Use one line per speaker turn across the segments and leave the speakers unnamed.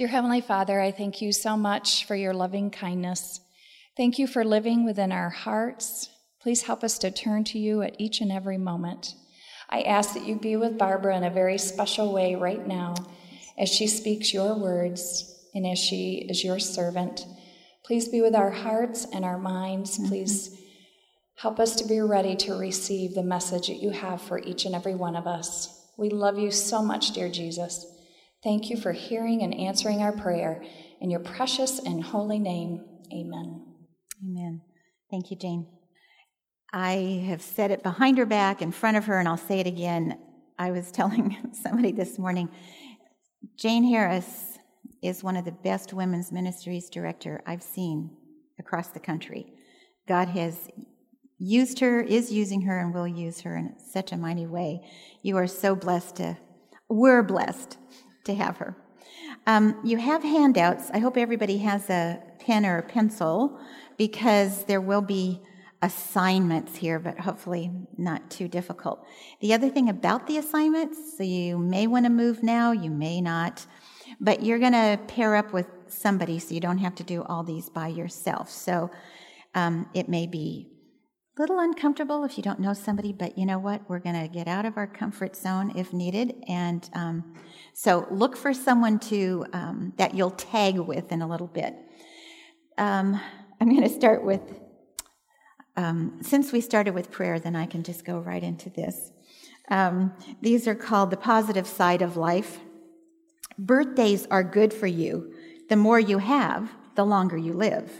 Dear Heavenly Father, I thank you so much for your loving kindness. Thank you for living within our hearts. Please help us to turn to you at each and every moment. I ask that you be with Barbara in a very special way right now as she speaks your words and as she is your servant. Please be with our hearts and our minds. Mm-hmm. Please help us to be ready to receive the message that you have for each and every one of us. We love you so much, dear Jesus. Thank you for hearing and answering our prayer. In your precious and holy name, amen.
Amen. Thank you, Jane. I have said it behind her back, in front of her, and I'll say it again. I was telling somebody this morning Jane Harris is one of the best women's ministries director I've seen across the country. God has used her, is using her, and will use her in such a mighty way. You are so blessed to, we're blessed to have her. Um, you have handouts. I hope everybody has a pen or a pencil because there will be assignments here, but hopefully not too difficult. The other thing about the assignments, so you may want to move now, you may not, but you're going to pair up with somebody so you don't have to do all these by yourself. So um, it may be a little uncomfortable if you don't know somebody, but you know what? We're going to get out of our comfort zone if needed. And um, so look for someone to um, that you'll tag with in a little bit. Um, I'm going to start with um, since we started with prayer, then I can just go right into this. Um, these are called the positive side of life. Birthdays are good for you. The more you have, the longer you live.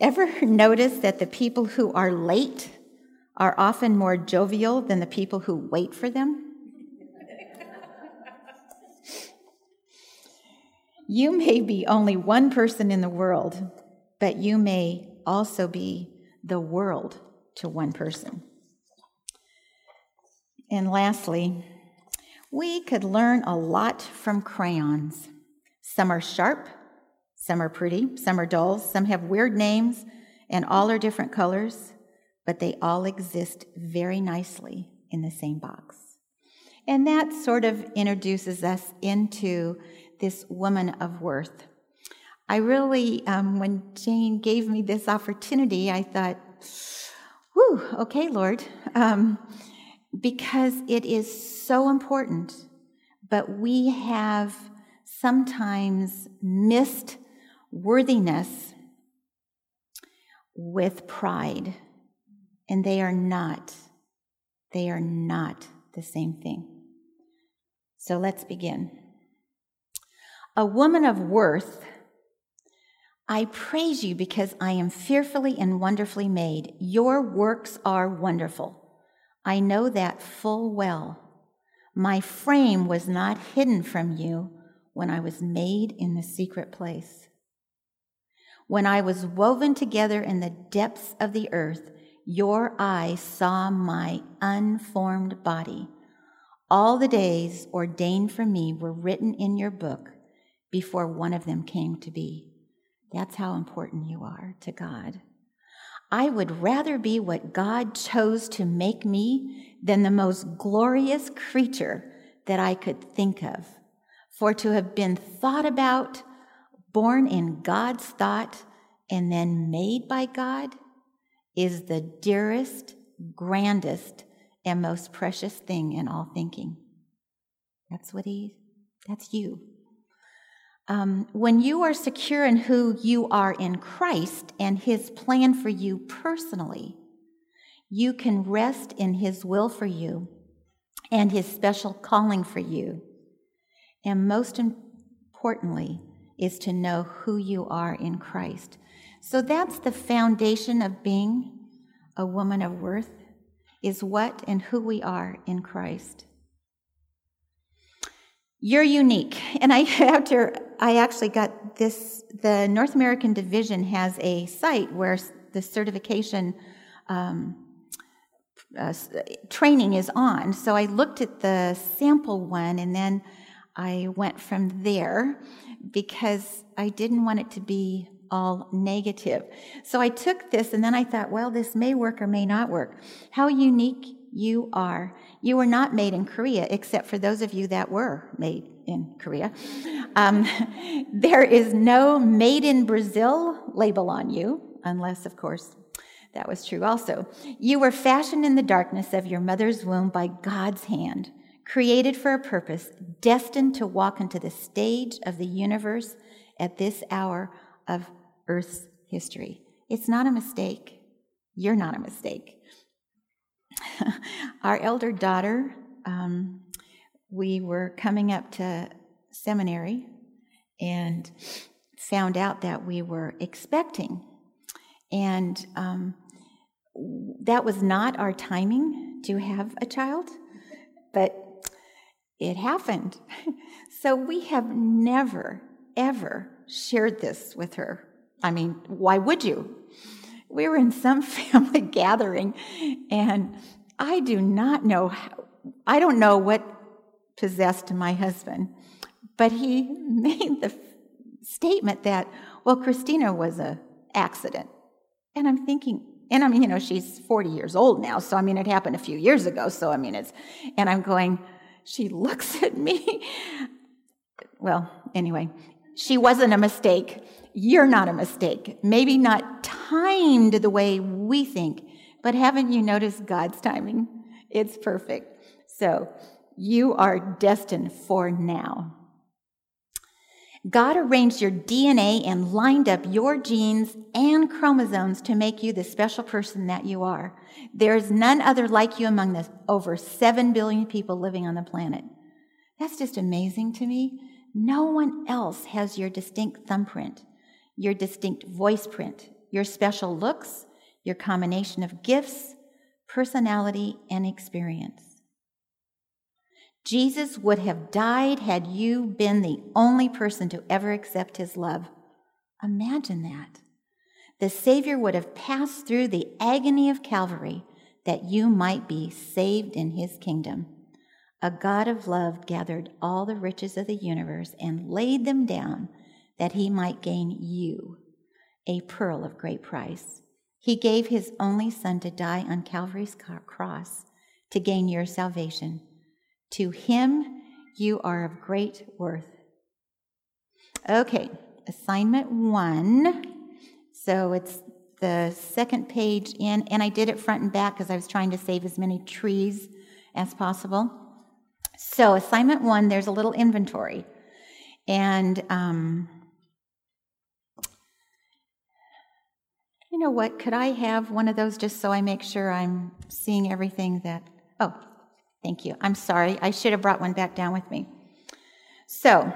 Ever notice that the people who are late are often more jovial than the people who wait for them? You may be only one person in the world, but you may also be the world to one person. And lastly, we could learn a lot from crayons. Some are sharp, some are pretty, some are dull, some have weird names, and all are different colors, but they all exist very nicely in the same box. And that sort of introduces us into this woman of worth. I really, um, when Jane gave me this opportunity, I thought, whew, okay, Lord, um, because it is so important, but we have sometimes missed worthiness with pride, and they are not, they are not the same thing. So let's begin. A woman of worth I praise you because I am fearfully and wonderfully made. Your works are wonderful. I know that full well. My frame was not hidden from you when I was made in the secret place. When I was woven together in the depths of the earth, your eye saw my unformed body. All the days ordained for me were written in your book before one of them came to be. That's how important you are to God. I would rather be what God chose to make me than the most glorious creature that I could think of. For to have been thought about, born in God's thought, and then made by God is the dearest, grandest, and most precious thing in all thinking. That's what he, that's you. Um, when you are secure in who you are in Christ and his plan for you personally, you can rest in his will for you and his special calling for you. And most importantly, is to know who you are in Christ. So that's the foundation of being a woman of worth, is what and who we are in Christ. You're unique. And I after I actually got this the North American division has a site where the certification um, uh, training is on. So I looked at the sample one and then I went from there because I didn't want it to be all negative. So I took this and then I thought, well, this may work or may not work. How unique you are. You were not made in Korea, except for those of you that were made in Korea. Um, there is no made in Brazil label on you, unless, of course, that was true also. You were fashioned in the darkness of your mother's womb by God's hand, created for a purpose, destined to walk into the stage of the universe at this hour of Earth's history. It's not a mistake. You're not a mistake. Our elder daughter, um, we were coming up to seminary and found out that we were expecting. And um, that was not our timing to have a child, but it happened. so we have never, ever shared this with her. I mean, why would you? We were in some family gathering, and I do not know, I don't know what possessed my husband, but he made the statement that, well, Christina was a accident. And I'm thinking, and I mean, you know, she's 40 years old now, so I mean, it happened a few years ago, so I mean, it's, and I'm going, she looks at me. Well, anyway, she wasn't a mistake. You're not a mistake. Maybe not timed the way we think, but haven't you noticed God's timing? It's perfect. So you are destined for now. God arranged your DNA and lined up your genes and chromosomes to make you the special person that you are. There is none other like you among the over 7 billion people living on the planet. That's just amazing to me. No one else has your distinct thumbprint, your distinct voice print, your special looks, your combination of gifts, personality, and experience. Jesus would have died had you been the only person to ever accept his love. Imagine that. The Savior would have passed through the agony of Calvary that you might be saved in his kingdom. A God of love gathered all the riches of the universe and laid them down that he might gain you, a pearl of great price. He gave his only Son to die on Calvary's cross to gain your salvation. To him you are of great worth. Okay, assignment one. So it's the second page in, and I did it front and back because I was trying to save as many trees as possible. So, assignment one, there's a little inventory. And um, you know what? Could I have one of those just so I make sure I'm seeing everything that. Oh, Thank you. I'm sorry. I should have brought one back down with me. So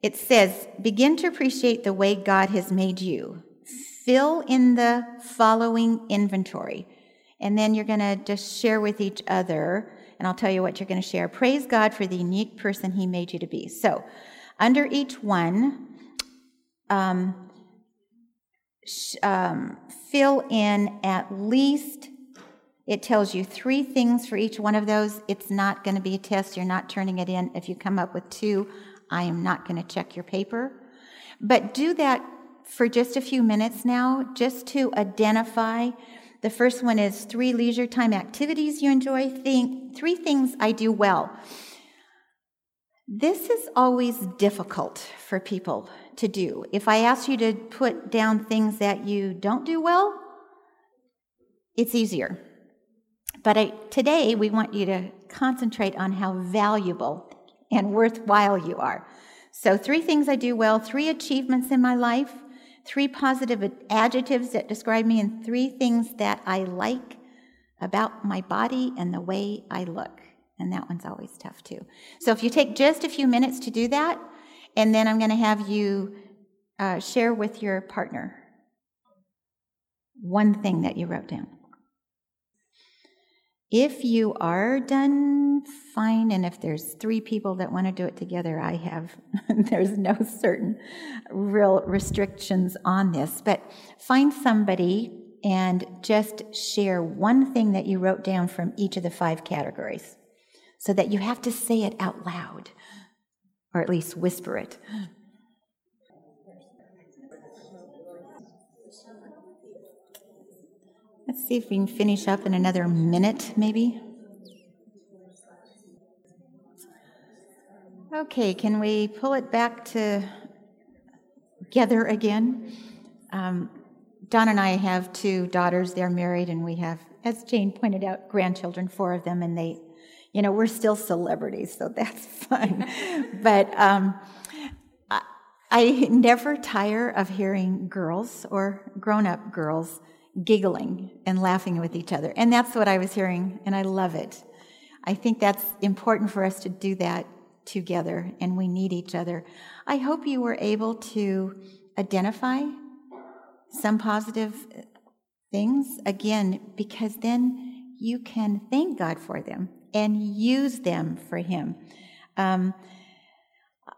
it says, begin to appreciate the way God has made you. Fill in the following inventory. And then you're going to just share with each other, and I'll tell you what you're going to share. Praise God for the unique person He made you to be. So, under each one, um, um, fill in at least it tells you three things for each one of those. It's not going to be a test. You're not turning it in. If you come up with two, I am not going to check your paper. But do that for just a few minutes now, just to identify. The first one is three leisure time activities you enjoy, Think, three things I do well. This is always difficult for people to do. If I ask you to put down things that you don't do well, it's easier. But I, today, we want you to concentrate on how valuable and worthwhile you are. So, three things I do well, three achievements in my life, three positive adjectives that describe me, and three things that I like about my body and the way I look. And that one's always tough too. So, if you take just a few minutes to do that, and then I'm going to have you uh, share with your partner one thing that you wrote down. If you are done, fine. And if there's three people that want to do it together, I have, there's no certain real restrictions on this. But find somebody and just share one thing that you wrote down from each of the five categories so that you have to say it out loud or at least whisper it. Let's see if we can finish up in another minute, maybe. Okay, can we pull it back to together again? Um, Don and I have two daughters. They're married, and we have, as Jane pointed out, grandchildren, four of them, and they, you know, we're still celebrities, so that's fun. but um, I, I never tire of hearing girls or grown up girls giggling and laughing with each other. And that's what I was hearing, and I love it. I think that's important for us to do that together, and we need each other. I hope you were able to identify some positive things again, because then you can thank God for them and use them for Him. Um,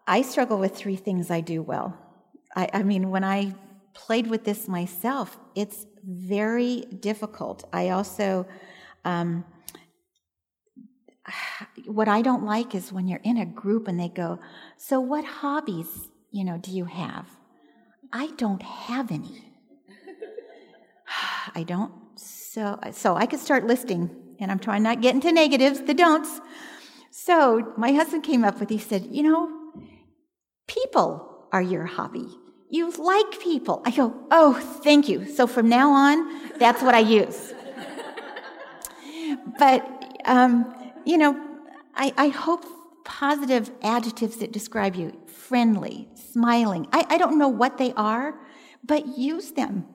I struggle with three things I do well. I, I mean, when I played with this myself, it's very difficult. I also, um, what I don't like is when you're in a group and they go, So, what hobbies, you know, do you have? I don't have any. I don't. So, so I could start listing, and I'm trying not to get into negatives, the don'ts. So my husband came up with, he said, You know, people are your hobby. You like people. I go, Oh, thank you. So from now on, that's what I use. but, um, you know, I, I hope positive adjectives that describe you friendly, smiling. I, I don't know what they are, but use them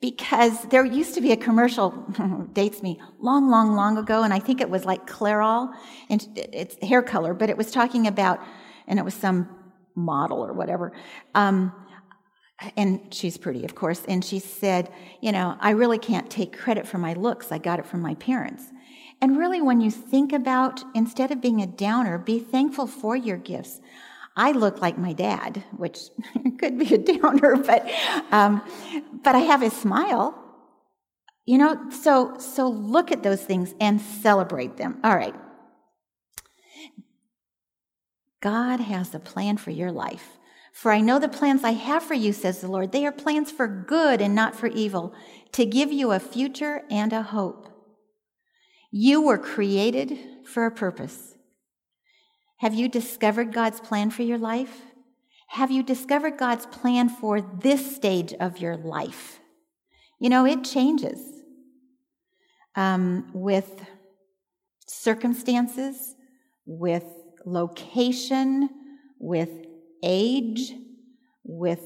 because there used to be a commercial dates me long long long ago and i think it was like clairol and it's hair color but it was talking about and it was some model or whatever um, and she's pretty of course and she said you know i really can't take credit for my looks i got it from my parents. And really when you think about instead of being a downer be thankful for your gifts I look like my dad, which could be a downer, but um, but I have his smile. You know, so so look at those things and celebrate them. All right. God has a plan for your life. For I know the plans I have for you, says the Lord. They are plans for good and not for evil, to give you a future and a hope. You were created for a purpose. Have you discovered God's plan for your life? Have you discovered God's plan for this stage of your life? You know, it changes um, with circumstances, with location, with age, with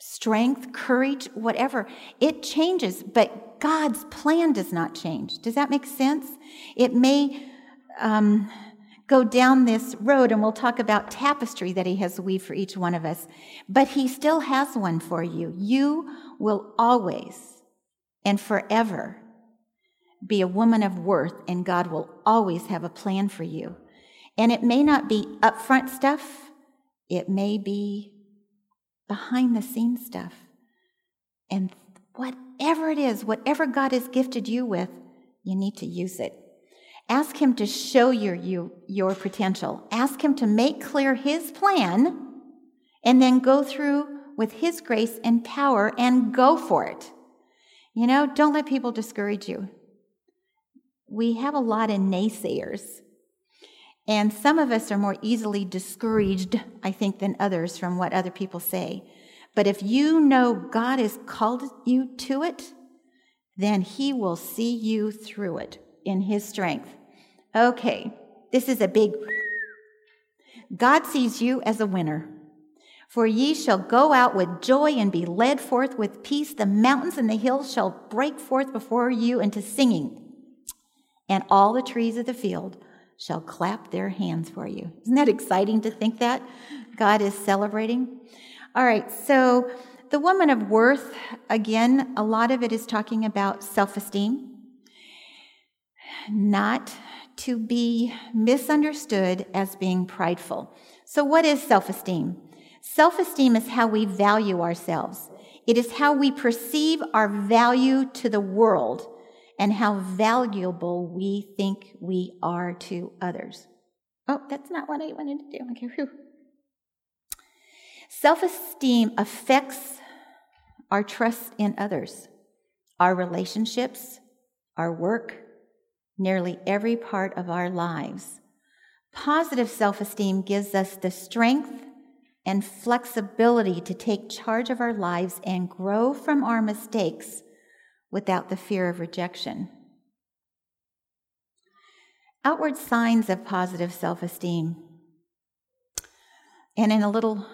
strength, courage, whatever. It changes, but God's plan does not change. Does that make sense? It may. Um, go down this road and we'll talk about tapestry that he has weaved for each one of us. But he still has one for you. You will always and forever be a woman of worth, and God will always have a plan for you. And it may not be upfront stuff, it may be behind the scenes stuff. And whatever it is, whatever God has gifted you with, you need to use it. Ask Him to show you, you your potential. Ask Him to make clear His plan and then go through with His grace and power and go for it. You know, don't let people discourage you. We have a lot of naysayers. And some of us are more easily discouraged, I think, than others from what other people say. But if you know God has called you to it, then He will see you through it in His strength. Okay, this is a big. God sees you as a winner. For ye shall go out with joy and be led forth with peace. The mountains and the hills shall break forth before you into singing, and all the trees of the field shall clap their hands for you. Isn't that exciting to think that? God is celebrating. All right, so the woman of worth, again, a lot of it is talking about self esteem, not to be misunderstood as being prideful. So, what is self esteem? Self esteem is how we value ourselves, it is how we perceive our value to the world and how valuable we think we are to others. Oh, that's not what I wanted to do. Okay, whew. Self esteem affects our trust in others, our relationships, our work, nearly every part of our lives. Positive self esteem gives us the strength and flexibility to take charge of our lives and grow from our mistakes without the fear of rejection. Outward signs of positive self esteem. And in a little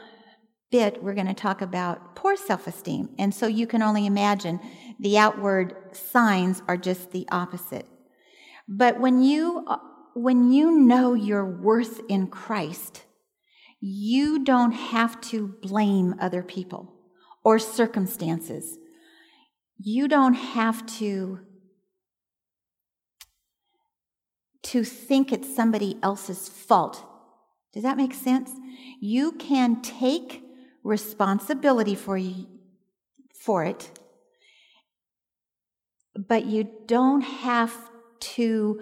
bit, we're going to talk about poor self esteem. And so you can only imagine the outward signs are just the opposite. But when you, when you know your worth in Christ, you don't have to blame other people or circumstances. You don't have to to think it's somebody else's fault. Does that make sense? You can take responsibility for for it, but you don't have to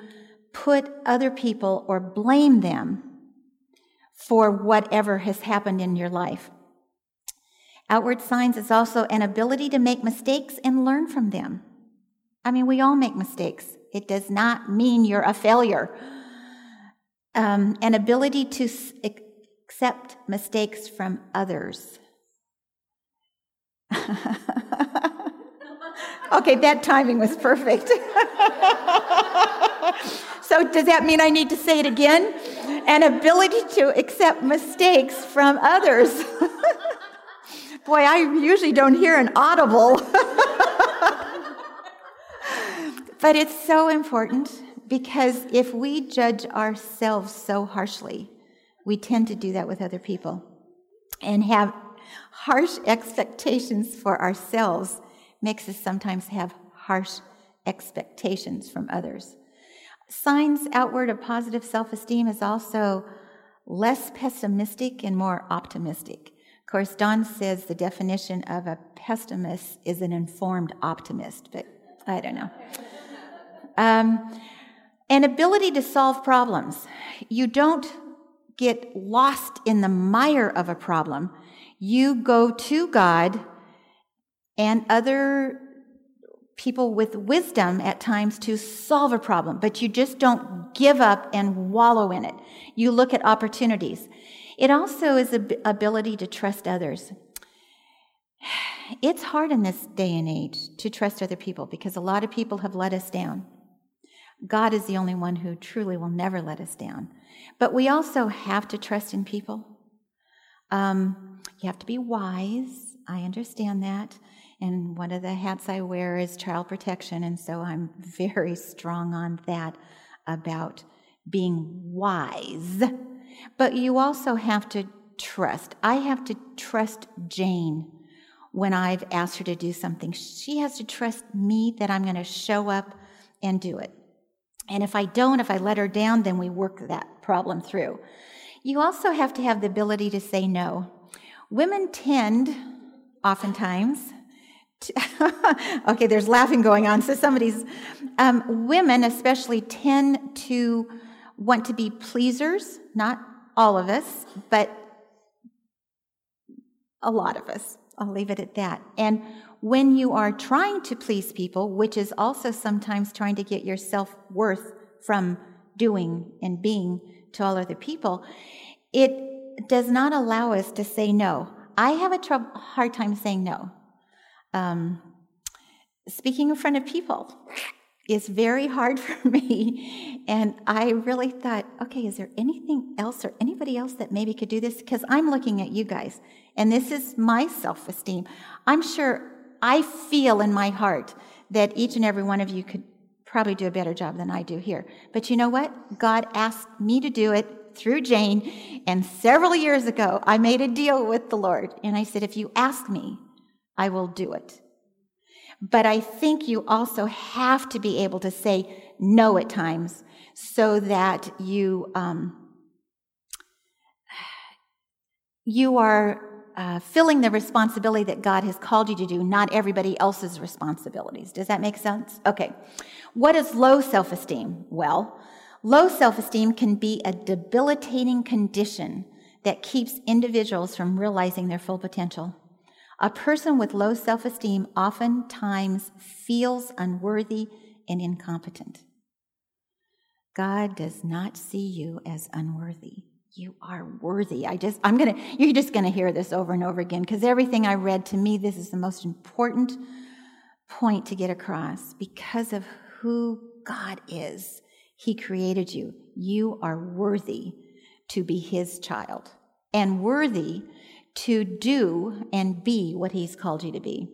put other people or blame them for whatever has happened in your life. Outward signs is also an ability to make mistakes and learn from them. I mean, we all make mistakes. It does not mean you're a failure. Um, an ability to s- accept mistakes from others. okay, that timing was perfect. so, does that mean I need to say it again? An ability to accept mistakes from others. Boy, I usually don't hear an audible. But it's so important because if we judge ourselves so harshly, we tend to do that with other people. And have harsh expectations for ourselves makes us sometimes have harsh expectations from others. Signs outward of positive self esteem is also less pessimistic and more optimistic. Of course, Don says the definition of a pessimist is an informed optimist, but I don't know. Um, an ability to solve problems. You don't get lost in the mire of a problem. You go to God and other people with wisdom at times to solve a problem, but you just don't give up and wallow in it. You look at opportunities. It also is the ability to trust others. It's hard in this day and age to trust other people because a lot of people have let us down. God is the only one who truly will never let us down. But we also have to trust in people. Um, you have to be wise. I understand that. And one of the hats I wear is child protection. And so I'm very strong on that about being wise. But you also have to trust. I have to trust Jane when I've asked her to do something. She has to trust me that I'm going to show up and do it. And if I don't, if I let her down, then we work that problem through. You also have to have the ability to say no. Women tend, oftentimes, okay, there's laughing going on. So somebody's, um, women especially tend to want to be pleasers, not all of us, but a lot of us. I'll leave it at that. And when you are trying to please people, which is also sometimes trying to get your self worth from doing and being to all other people, it does not allow us to say no. I have a trouble, hard time saying no. Um, speaking in front of people is very hard for me. And I really thought, okay, is there anything else or anybody else that maybe could do this? Because I'm looking at you guys, and this is my self esteem. I'm sure I feel in my heart that each and every one of you could probably do a better job than I do here. But you know what? God asked me to do it through Jane. And several years ago, I made a deal with the Lord. And I said, if you ask me, I will do it. But I think you also have to be able to say no at times so that you, um, you are uh, filling the responsibility that God has called you to do, not everybody else's responsibilities. Does that make sense? Okay. What is low self esteem? Well, low self esteem can be a debilitating condition that keeps individuals from realizing their full potential. A person with low self esteem oftentimes feels unworthy and incompetent. God does not see you as unworthy. You are worthy. I just, I'm going to, you're just going to hear this over and over again because everything I read to me, this is the most important point to get across because of who God is. He created you. You are worthy to be His child and worthy to do and be what He's called you to be.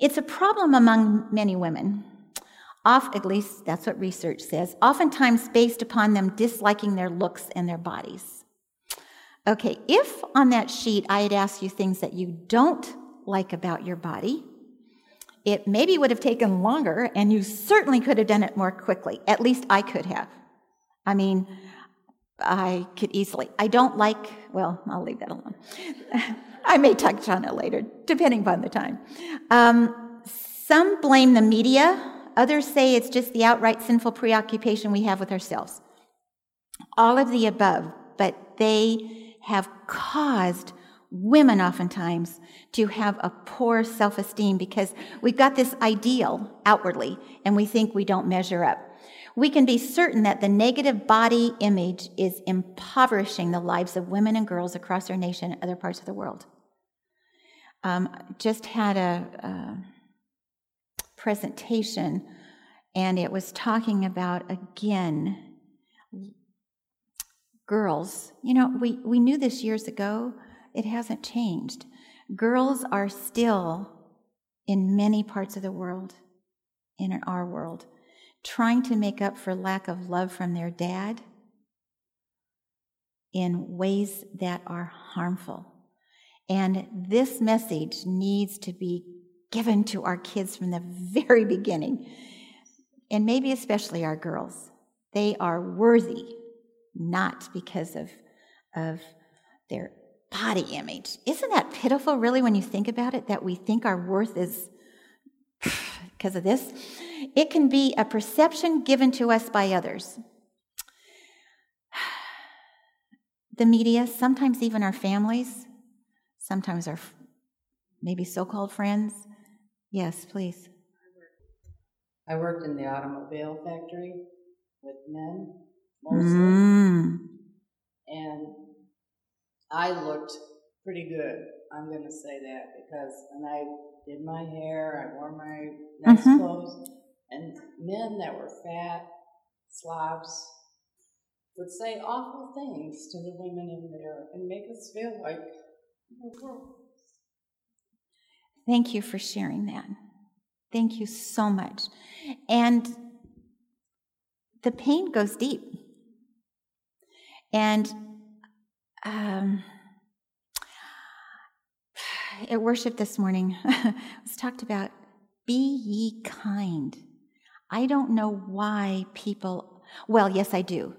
It's a problem among many women. Off, at least that's what research says, oftentimes based upon them disliking their looks and their bodies. Okay, if on that sheet I had asked you things that you don't like about your body, it maybe would have taken longer and you certainly could have done it more quickly. At least I could have. I mean, I could easily. I don't like, well, I'll leave that alone. I may touch on it later, depending upon the time. Um, some blame the media, others say it's just the outright sinful preoccupation we have with ourselves. All of the above, but they have caused women oftentimes to have a poor self esteem because we've got this ideal outwardly and we think we don't measure up. We can be certain that the negative body image is impoverishing the lives of women and girls across our nation and other parts of the world. Um, just had a, a presentation and it was talking about again girls. You know, we, we knew this years ago, it hasn't changed. Girls are still in many parts of the world, in our world, trying to make up for lack of love from their dad in ways that are harmful. And this message needs to be given to our kids from the very beginning, and maybe especially our girls. They are worthy, not because of, of their body image. Isn't that pitiful, really, when you think about it, that we think our worth is because of this? It can be a perception given to us by others. The media, sometimes even our families, sometimes our maybe so called friends. Yes, please.
I worked in the automobile factory with men mostly.
Mm.
And I looked pretty good. I'm going to say that because when I did my hair, I wore my nice
Mhm.
clothes, and men that were fat, slobs, would say awful things to the women in there and make us feel like
Thank you for sharing that. Thank you so much. And the pain goes deep. And um, at worship this morning, it was talked about be ye kind. I don't know why people, well, yes, I do.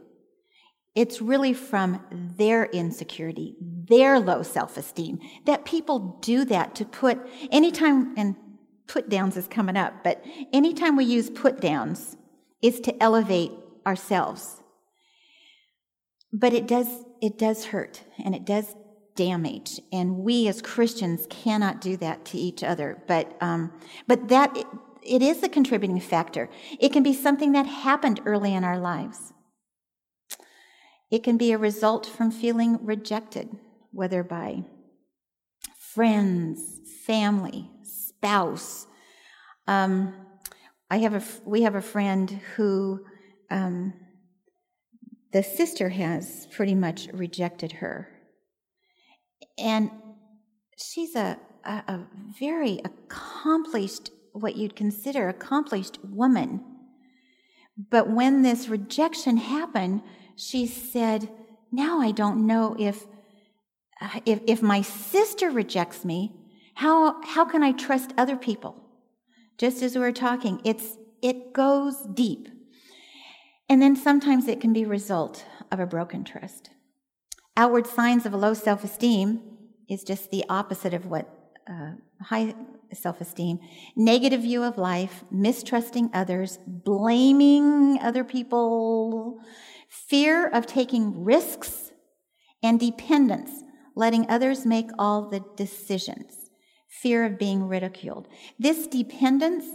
It's really from their insecurity, their low self esteem, that people do that to put, anytime, and put downs is coming up, but anytime we use put downs, is to elevate ourselves. But it does, it does hurt and it does damage. And we as Christians cannot do that to each other. But, um, but that, it, is a contributing factor. It can be something that happened early in our lives. It can be a result from feeling rejected, whether by friends, family, spouse. Um, I have a, we have a friend who um, the sister has pretty much rejected her. And she's a, a, a very accomplished, what you'd consider accomplished woman. But when this rejection happened, she said, Now I don't know if, uh, if, if my sister rejects me, how, how can I trust other people? Just as we were talking, it's, it goes deep. And then sometimes it can be result of a broken trust. Outward signs of a low self esteem is just the opposite of what uh, high self esteem. Negative view of life, mistrusting others, blaming other people, fear of taking risks, and dependence, letting others make all the decisions, fear of being ridiculed. This dependence,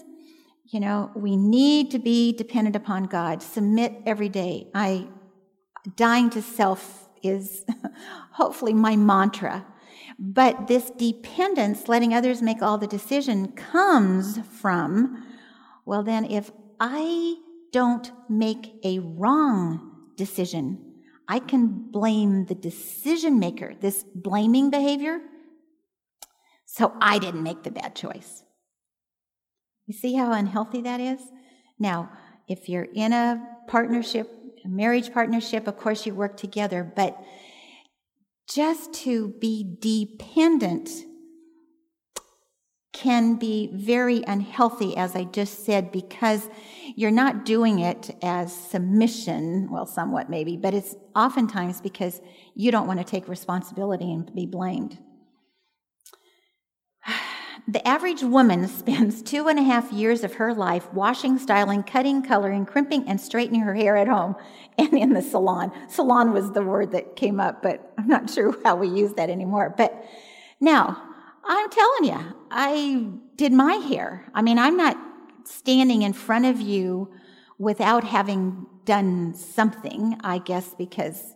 You know, we need to be dependent upon God, submit every day. I, dying to self is hopefully my mantra. But this dependence, letting others make all the decision, comes from, well, then, if I don't make a wrong decision, I can blame the decision maker, this blaming behavior. So I didn't make the bad choice. You see how unhealthy that is? Now, if you're in a partnership, a marriage partnership, of course you work together, but just to be dependent can be very unhealthy, as I just said, because you're not doing it as submission, well, somewhat maybe, but it's oftentimes because you don't want to take responsibility and be blamed. The average woman spends two and a half years of her life washing, styling, cutting, coloring, crimping, and straightening her hair at home and in the salon. Salon was the word that came up, but I'm not sure how we use that anymore. But now, I'm telling you, I did my hair. I mean, I'm not standing in front of you without having done something, I guess, because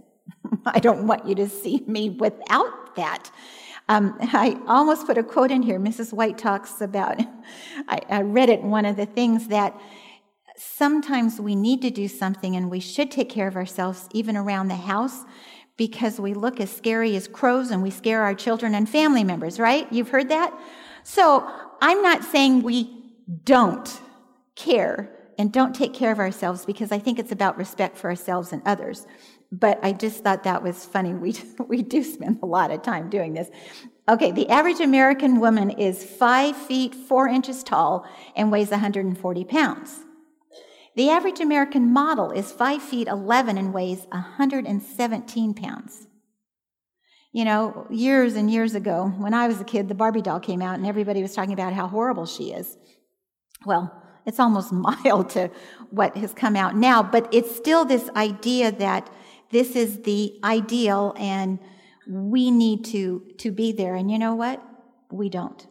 I don't want you to see me without that. Um, I almost put a quote in here. Mrs. White talks about, I, I read it, one of the things that sometimes we need to do something and we should take care of ourselves even around the house because we look as scary as crows and we scare our children and family members, right? You've heard that? So I'm not saying we don't care and don't take care of ourselves because I think it's about respect for ourselves and others. But I just thought that was funny. We, we do spend a lot of time doing this. Okay, the average American woman is five feet four inches tall and weighs 140 pounds. The average American model is 5 feet 11 and weighs 117 pounds. You know, years and years ago, when I was a kid, the Barbie doll came out and everybody was talking about how horrible she is. Well, it's almost mild to what has come out now, but it's still this idea that this is the ideal and we need to, to be there. And you know what? We don't.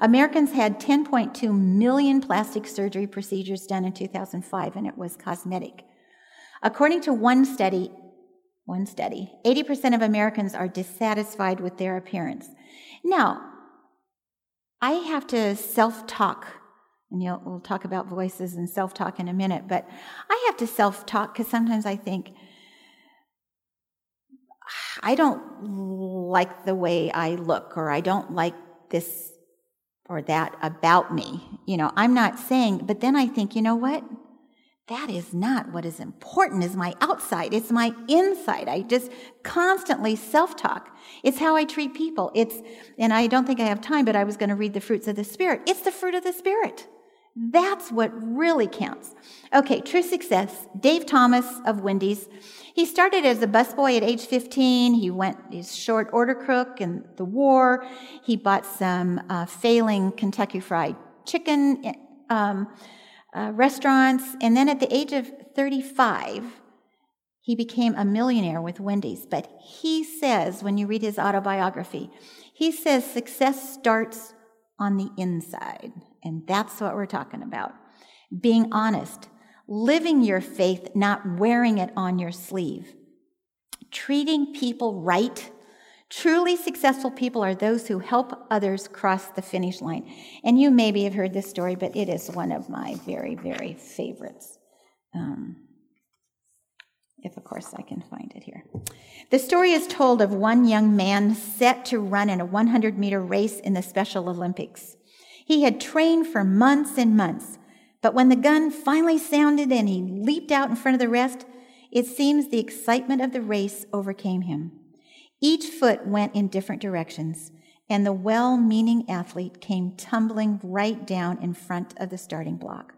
Americans had 10.2 million plastic surgery procedures done in 2005, and it was cosmetic. According to one study, one study, 80% of Americans are dissatisfied with their appearance. Now, I have to self talk, and we'll talk about voices and self talk in a minute, but I have to self talk because sometimes I think, I don't like the way I look, or I don't like this or that about me. You know, I'm not saying, but then I think, you know what? That is not what is important is my outside. It's my inside. I just constantly self-talk. It's how I treat people. It's, and I don't think I have time, but I was going to read the fruits of the Spirit. It's the fruit of the Spirit. That's what really counts. Okay, true success. Dave Thomas of Wendy's. He started as a busboy at age 15. He went his short order cook in the war. He bought some uh, failing Kentucky Fried Chicken um, uh, restaurants. And then at the age of 35, he became a millionaire with Wendy's. But he says, when you read his autobiography, he says success starts on the inside. And that's what we're talking about. Being honest, living your faith, not wearing it on your sleeve, treating people right. Truly successful people are those who help others cross the finish line. And you maybe have heard this story, but it is one of my very, very favorites. Um, if, of course, I can find it here. The story is told of one young man set to run in a 100 meter race in the Special Olympics. He had trained for months and months, but when the gun finally sounded and he leaped out in front of the rest, it seems the excitement of the race overcame him. Each foot went in different directions, and the well meaning athlete came tumbling right down in front of the starting block.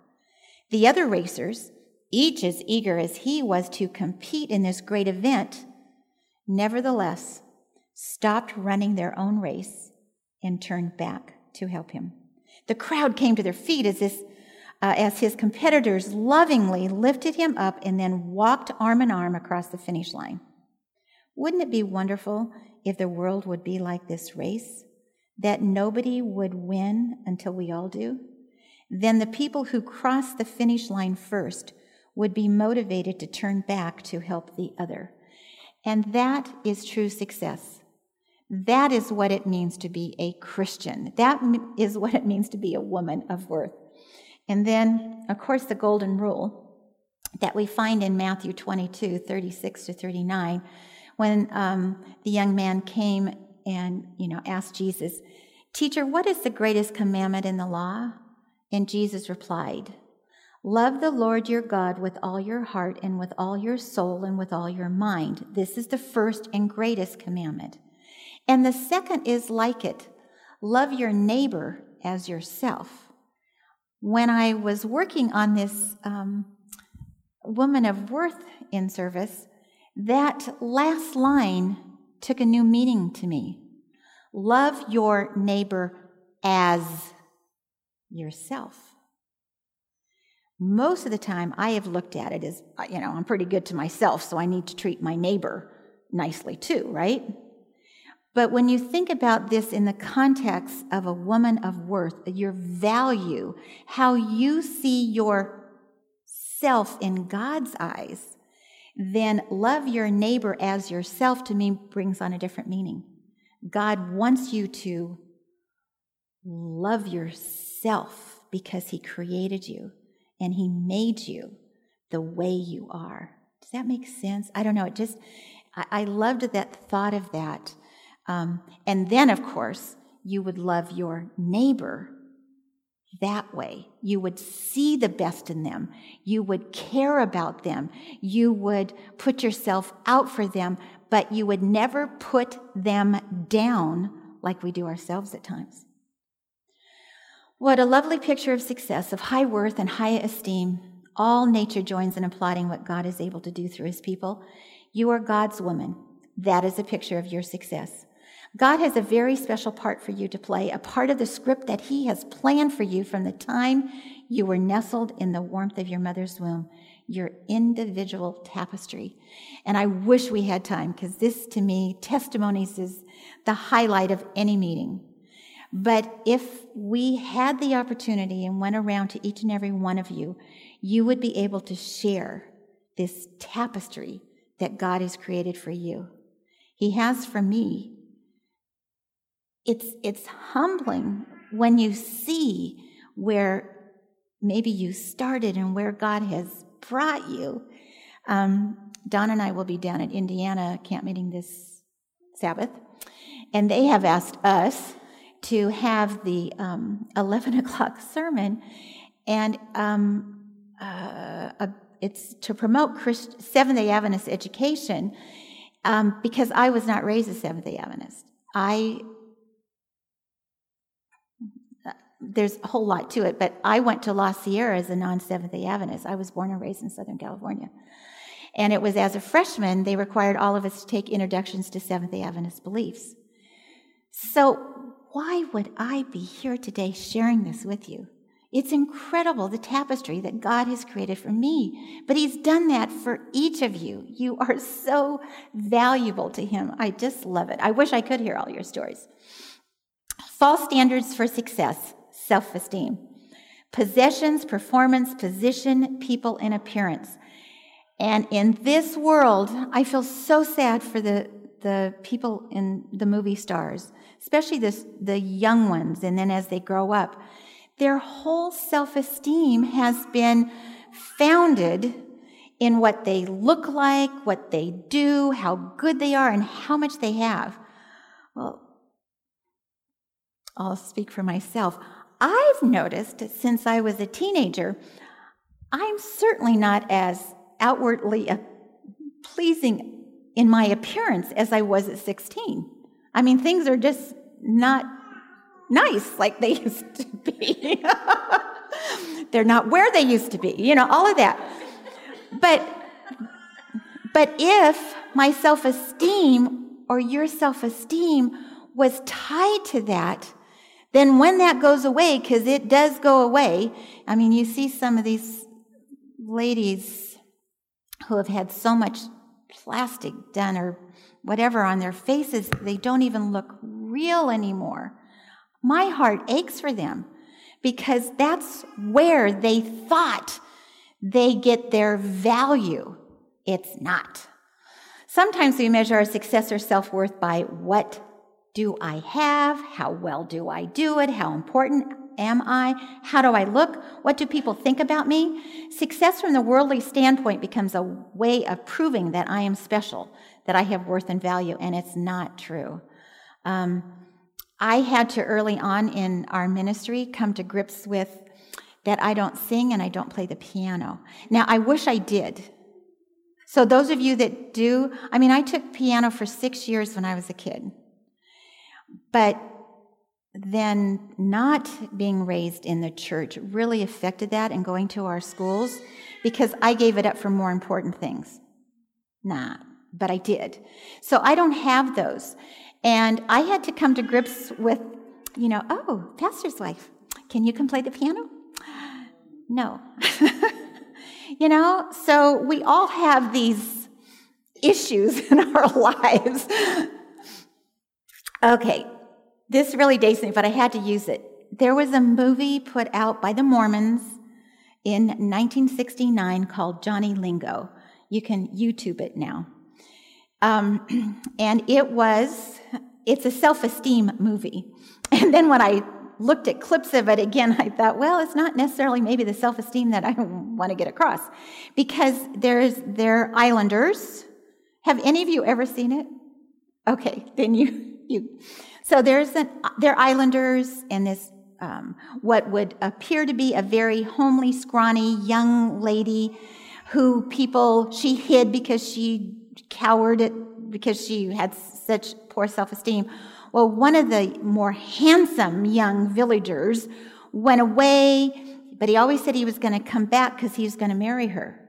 The other racers, each as eager as he was to compete in this great event, nevertheless stopped running their own race and turned back to help him. The crowd came to their feet as, this, uh, as his competitors lovingly lifted him up and then walked arm in arm across the finish line. Wouldn't it be wonderful if the world would be like this race? That nobody would win until we all do? then the people who cross the finish line first would be motivated to turn back to help the other. And that is true success. That is what it means to be a Christian. That is what it means to be a woman of worth. And then, of course, the golden rule that we find in Matthew 22 36 to 39, when um, the young man came and you know asked Jesus, Teacher, what is the greatest commandment in the law? And Jesus replied, Love the Lord your God with all your heart and with all your soul and with all your mind. This is the first and greatest commandment. And the second is like it love your neighbor as yourself. When I was working on this um, woman of worth in service, that last line took a new meaning to me. Love your neighbor as yourself. Most of the time, I have looked at it as, you know, I'm pretty good to myself, so I need to treat my neighbor nicely too, right? But when you think about this in the context of a woman of worth, your value, how you see yourself in God's eyes, then love your neighbor as yourself to me brings on a different meaning. God wants you to love yourself because He created you and He made you the way you are. Does that make sense? I don't know. It just, I, I loved that thought of that. Um, and then, of course, you would love your neighbor that way. You would see the best in them. You would care about them. You would put yourself out for them, but you would never put them down like we do ourselves at times. What a lovely picture of success, of high worth and high esteem. All nature joins in applauding what God is able to do through his people. You are God's woman. That is a picture of your success. God has a very special part for you to play, a part of the script that He has planned for you from the time you were nestled in the warmth of your mother's womb, your individual tapestry. And I wish we had time because this, to me, testimonies is the highlight of any meeting. But if we had the opportunity and went around to each and every one of you, you would be able to share this tapestry that God has created for you. He has for me it's, it's humbling when you see where maybe you started and where God has brought you. Um, Don and I will be down at Indiana camp meeting this Sabbath, and they have asked us to have the um, 11 o'clock sermon, and um, uh, a, it's to promote Christ, Seventh day Adventist education um, because I was not raised a Seventh day Adventist. I there's a whole lot to it, but I went to La Sierra as a non Seventh day Adventist. I was born and raised in Southern California. And it was as a freshman, they required all of us to take introductions to Seventh day Adventist beliefs. So, why would I be here today sharing this with you? It's incredible the tapestry that God has created for me, but He's done that for each of you. You are so valuable to Him. I just love it. I wish I could hear all your stories. False standards for success self esteem. Possessions, performance, position, people, and appearance. And in this world, I feel so sad for the, the people in the movie stars, especially this, the young ones, and then as they grow up. Their whole self esteem has been founded in what they look like, what they do, how good they are, and how much they have. Well, I'll speak for myself. I've noticed since I was a teenager, I'm certainly not as outwardly pleasing in my appearance as I was at 16. I mean, things are just not nice like they used to be. They're not where they used to be, you know, all of that. But but if my self-esteem or your self-esteem was tied to that, then when that goes away, because it does go away, I mean, you see some of these ladies who have had so much plastic done or whatever on their faces, they don't even look real anymore. My heart aches for them because that's where they thought they get their value. It's not. Sometimes we measure our success or self worth by what do I have? How well do I do it? How important am I? How do I look? What do people think about me? Success from the worldly standpoint becomes a way of proving that I am special, that I have worth and value, and it's not true. Um, I had to early on in our ministry come to grips with that I don't sing and I don't play the piano. Now, I wish I did. So, those of you that do, I mean, I took piano for six years when I was a kid. But then not being raised in the church really affected that and going to our schools because I gave it up for more important things. Nah, but I did. So I don't have those. And I had to come to grips with, you know, oh, pastor's wife, can you come play the piano? No. you know, so we all have these issues in our lives. Okay, this really dates me, but I had to use it. There was a movie put out by the Mormons in 1969 called Johnny Lingo. You can YouTube it now. Um, and it was, it's a self esteem movie. And then when I looked at clips of it again, I thought, well, it's not necessarily maybe the self esteem that I want to get across. Because there's, they're islanders. Have any of you ever seen it? Okay, then you, you, so there's an, they're islanders and this, um, what would appear to be a very homely, scrawny young lady who people, she hid because she cowered it, because she had such poor self-esteem. Well, one of the more handsome young villagers went away, but he always said he was going to come back because he was going to marry her.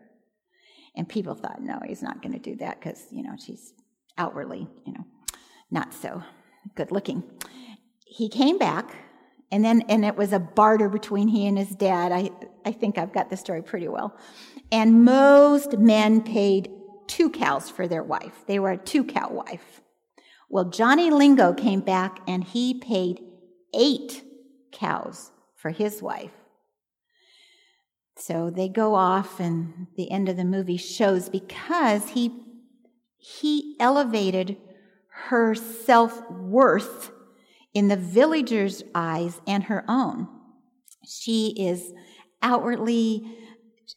And people thought, no, he's not going to do that because, you know, she's outwardly, you know, not so good looking. He came back, and then and it was a barter between he and his dad. I, I think I've got the story pretty well. And most men paid two cows for their wife. They were a two cow wife. Well, Johnny Lingo came back and he paid eight cows for his wife. So they go off, and the end of the movie shows because he he elevated her self worth in the villager's eyes and her own. She is outwardly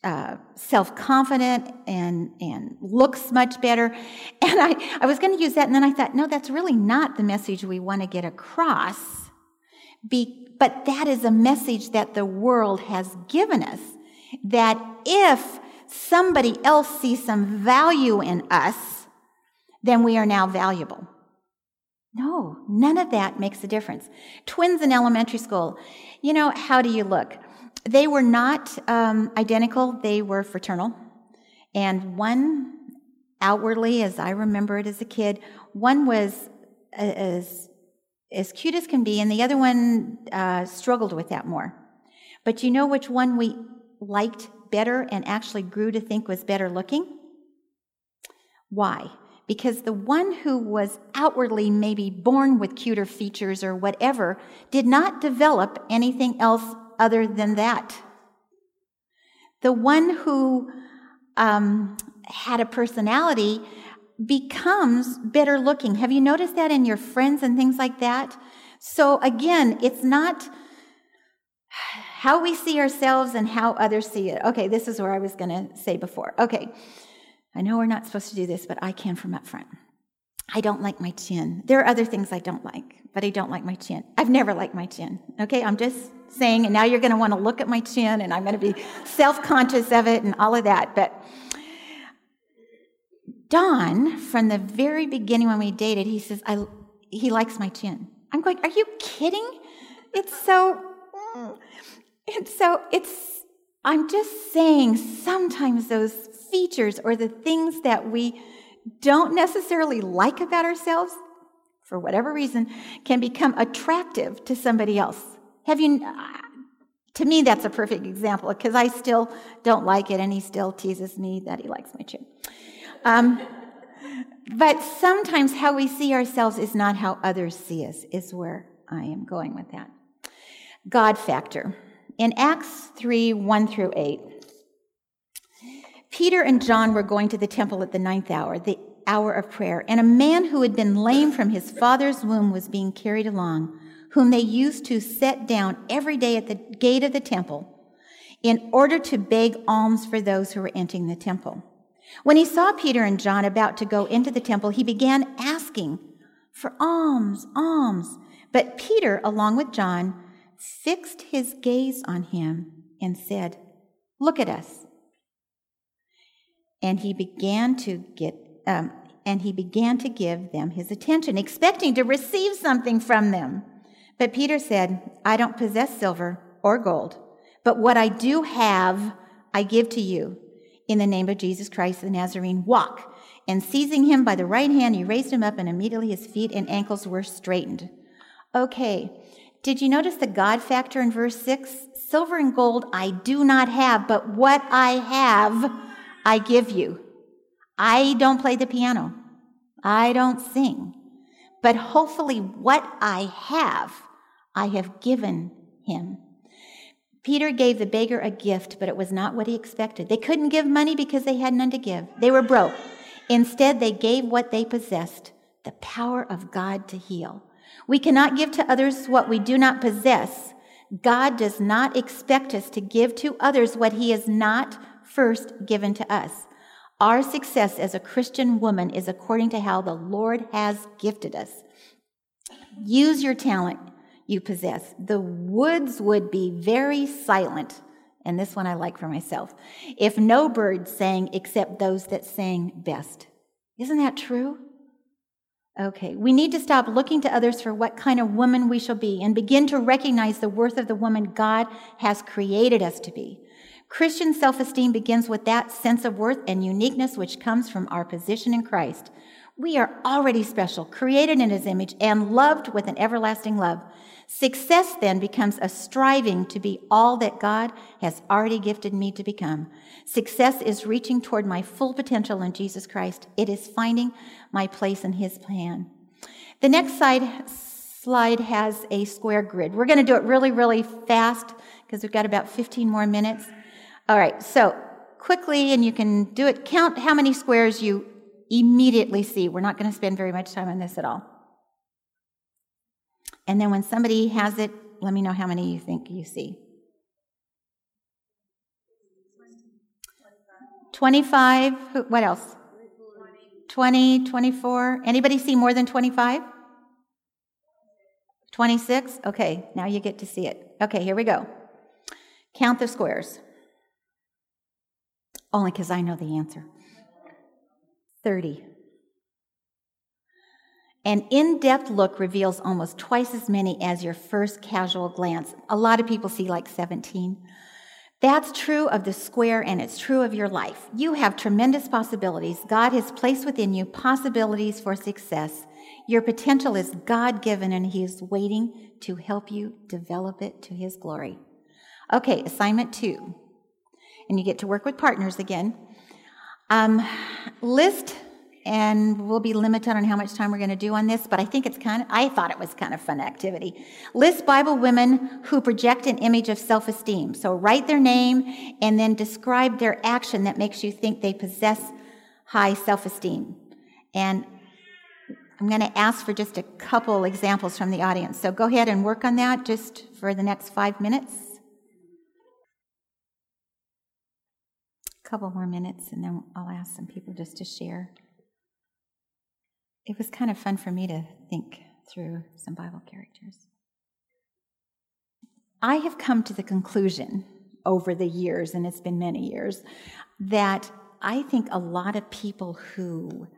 uh, self confident and, and looks much better. And I, I was going to use that, and then I thought, no, that's really not the message we want to get across. Be, but that is a message that the world has given us that if somebody else sees some value in us, then we are now valuable. No, none of that makes a difference. Twins in elementary school, you know, how do you look? They were not um, identical, they were fraternal. And one, outwardly, as I remember it as a kid, one was as, as cute as can be, and the other one uh, struggled with that more. But you know which one we liked better and actually grew to think was better looking? Why? Because the one who was outwardly maybe born with cuter features or whatever did not develop anything else other than that. The one who um, had a personality becomes better looking. Have you noticed that in your friends and things like that? So again, it's not how we see ourselves and how others see it. Okay, this is where I was going to say before. Okay. I know we're not supposed to do this, but I can from up front. I don't like my chin. There are other things I don't like, but I don't like my chin. I've never liked my chin. Okay, I'm just saying, and now you're going to want to look at my chin, and I'm going to be self conscious of it and all of that. But Don, from the very beginning when we dated, he says, I, he likes my chin. I'm going, are you kidding? It's so, mm, it's so, it's, I'm just saying sometimes those features or the things that we don't necessarily like about ourselves, for whatever reason, can become attractive to somebody else. Have you? To me, that's a perfect example because I still don't like it, and he still teases me that he likes my chin. Um, but sometimes how we see ourselves is not how others see us, is where I am going with that. God factor. In Acts 3 1 through 8, Peter and John were going to the temple at the ninth hour, the hour of prayer, and a man who had been lame from his father's womb was being carried along, whom they used to set down every day at the gate of the temple in order to beg alms for those who were entering the temple. When he saw Peter and John about to go into the temple, he began asking for alms, alms. But Peter, along with John, fixed his gaze on him and said, Look at us. And he began to get, um, and he began to give them his attention, expecting to receive something from them. But Peter said, I don't possess silver or gold, but what I do have, I give to you. In the name of Jesus Christ the Nazarene, walk. And seizing him by the right hand, he raised him up, and immediately his feet and ankles were straightened. Okay, did you notice the God factor in verse 6? Silver and gold I do not have, but what I have, I give you. I don't play the piano. I don't sing. But hopefully, what I have, I have given him. Peter gave the beggar a gift, but it was not what he expected. They couldn't give money because they had none to give. They were broke. Instead, they gave what they possessed the power of God to heal. We cannot give to others what we do not possess. God does not expect us to give to others what he has not first given to us. Our success as a Christian woman is according to how the Lord has gifted us. Use your talent you possess. The woods would be very silent, and this one I like for myself, if no birds sang except those that sang best. Isn't that true? Okay, we need to stop looking to others for what kind of woman we shall be and begin to recognize the worth of the woman God has created us to be. Christian self esteem begins with that sense of worth and uniqueness which comes from our position in Christ. We are already special, created in His image, and loved with an everlasting love. Success then becomes a striving to be all that God has already gifted me to become. Success is reaching toward my full potential in Jesus Christ. It is finding my place in His plan. The next slide, slide has a square grid. We're going to do it really, really fast because we've got about 15 more minutes. All right, so quickly, and you can do it, count how many squares you immediately see. We're not going to spend very much time on this at all. And then when somebody has it, let me know how many you think you see. 25. What else? 20, 24. Anybody see more than 25? 26? Okay, now you get to see it. Okay, here we go. Count the squares. Only because I know the answer. 30. An in depth look reveals almost twice as many as your first casual glance. A lot of people see like 17. That's true of the square and it's true of your life. You have tremendous possibilities. God has placed within you possibilities for success. Your potential is God given and He is waiting to help you develop it to His glory. Okay, assignment two. And you get to work with partners again. Um, list and we'll be limited on how much time we're going to do on this, but I think it's kind of, I thought it was kind of fun activity. List Bible women who project an image of self esteem. So write their name and then describe their action that makes you think they possess high self esteem. And I'm going to ask for just a couple examples from the audience. So go ahead and work on that just for the next five minutes. Couple more minutes, and then I'll ask some people just to share it was kind of fun for me to think through some Bible characters. I have come to the conclusion over the years, and it's been many years, that I think a lot of people who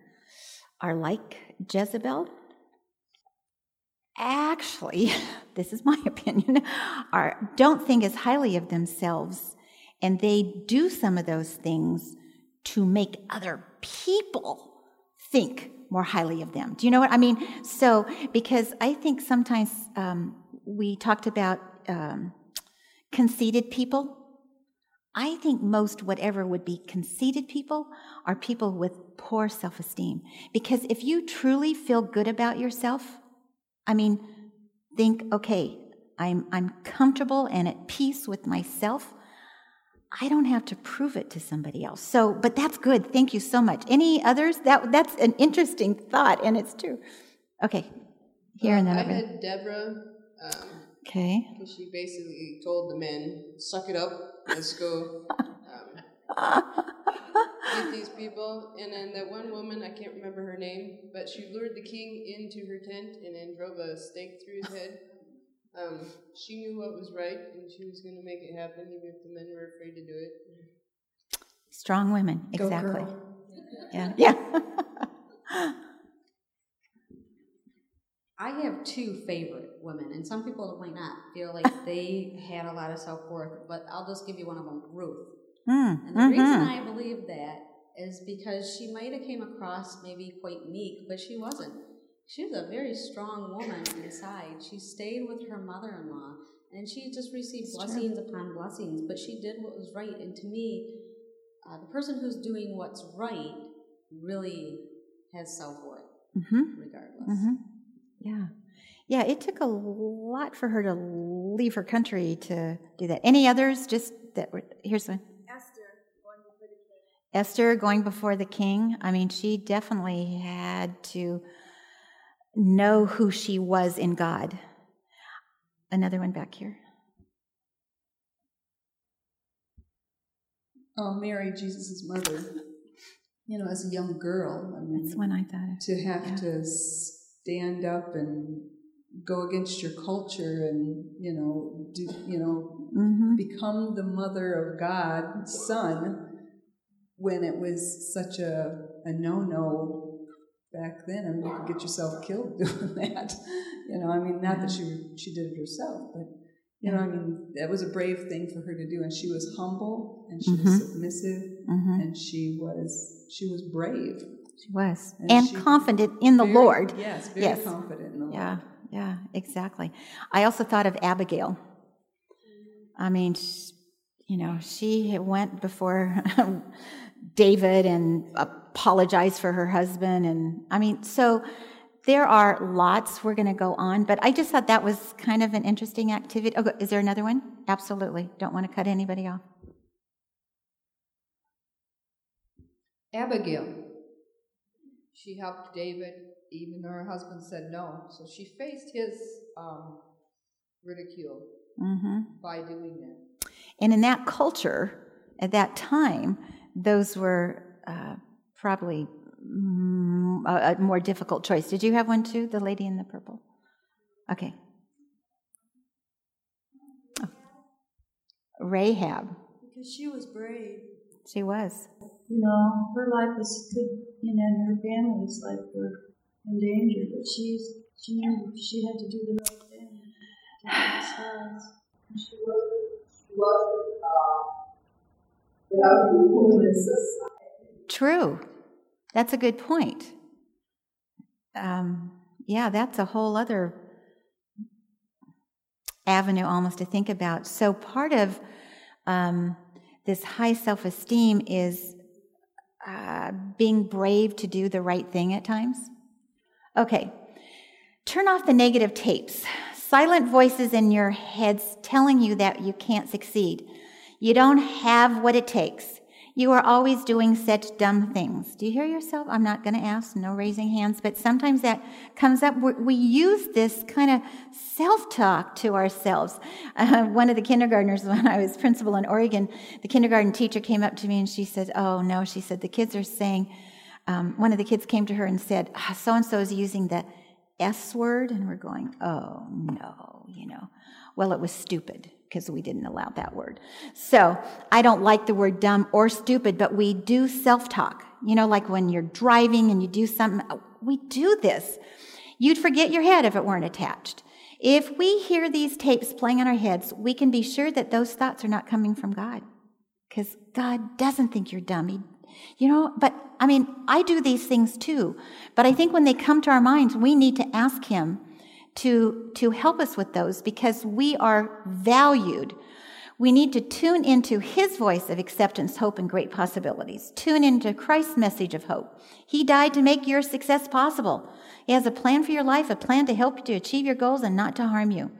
are like Jezebel actually, this is my opinion, are don't think as highly of themselves and they do some of those things to make other people think more highly of them. Do you know what I mean? So, because I think sometimes um, we talked about um, conceited people. I think most whatever would be conceited people are people with poor self esteem. Because if you truly feel good about yourself, I mean, think, okay, I'm, I'm comfortable and at peace with myself, I don't have to prove it to somebody else. So, but that's good. Thank you so much. Any others? That that's an interesting thought, and it's true. Okay, here and then
I
over.
had Deborah. Um,
Okay.
she basically told the men, "Suck it up, let's go." Um, these people. And then that one woman, I can't remember her name, but she lured the king into her tent and then drove a stake through his head. Um, she knew what was right and she was going to make it happen, even if the men were afraid to do it.
Strong women, exactly. Yeah, yeah.
I have two favorite women, and some people might not feel like they had a lot of self worth, but I'll just give you one of them, Ruth.
Mm,
And the reason
mhm.
I believe that is because she might have came across maybe quite meek, but she wasn't. She was a very strong woman inside. She stayed with her mother-in-law, and she just received
It's true.
blessings upon blessings. But she did what was right, and to me, uh, the person who's doing what's right really has self-worth,
Mhm.
regardless.
hmm Yeah. Yeah, it took a lot for her to leave her country to do that. Any others? Just that were, here's one. Esther going before the king. I mean, she definitely had to know who she was in God. Another one back here.
Oh, Mary, Jesus' mother. You know, as a young girl, I mean,
That's one I thought of.
to have
yeah.
to stand up and go against your culture and you know do you know
Mm-hmm.
become the mother of God's son when it was such a a no no back then. I mean, you could get yourself killed doing that. You know, I mean, not that she she did it herself, but you know, I mean, that was a brave thing for her to do, and she was humble and she
Mhm.
was submissive
Mm-hmm.
and she was she was brave
She was.
And
And,
she-
confident in the
Very-
Lord.
Yes, very
Yes.
confident in the Lord.
Yeah, yeah, exactly. I also thought of Abigail. I mean, you know, she went before David and apologized for her husband. And I mean, so there are lots we're going to go on, but I just thought that was kind of an interesting activity. Oh, is there another one? Absolutely. Don't want to cut anybody off.
Abigail. She helped David even though her husband said no. So she faced his um, ridicule
hmm
by doing that.
And in that culture, at that time, those were uh, probably mm, a, a more difficult choice. Did you have one too, the lady in the purple? Okay. Oh. Rahab.
Because she was brave.
She was.
You know, her life was good, you know, and her family's life were in danger, but she's she knew she had to do the right thing. Side. And she was.
True. That's a good point. Um, yeah, that's a whole other avenue almost to think about. So, part of um, this high self esteem is uh, being brave to do the right thing at times. Okay, turn off the negative tapes, silent voices in your heads telling you that you can't succeed. You don't have what it takes. You are always doing such dumb things. Do you hear yourself? I'm not going to ask, no raising hands, but sometimes that comes up. We use this kind of self talk to ourselves. Uh, one of the kindergartners, when I was principal in Oregon, the kindergarten teacher came up to me and she said, Oh, no, she said, the kids are saying, um, one of the kids came to her and said, So and so is using the S word. And we're going, Oh, no, you know. Well, it was stupid because we didn't allow that word. So I don't like the word dumb or stupid, but we do self talk. You know, like when you're driving and you do something, we do this. You'd forget your head if it weren't attached. If we hear these tapes playing in our heads, we can be sure that those thoughts are not coming from God because God doesn't think you're dumb. He, you know, but I mean, I do these things too. But I think when they come to our minds, we need to ask Him to, to help us with those because we are valued. We need to tune into His voice of acceptance, hope, and great possibilities. Tune into Christ's message of hope. He died to make your success possible. He has a plan for your life, a plan to help you to achieve your goals and not to harm you.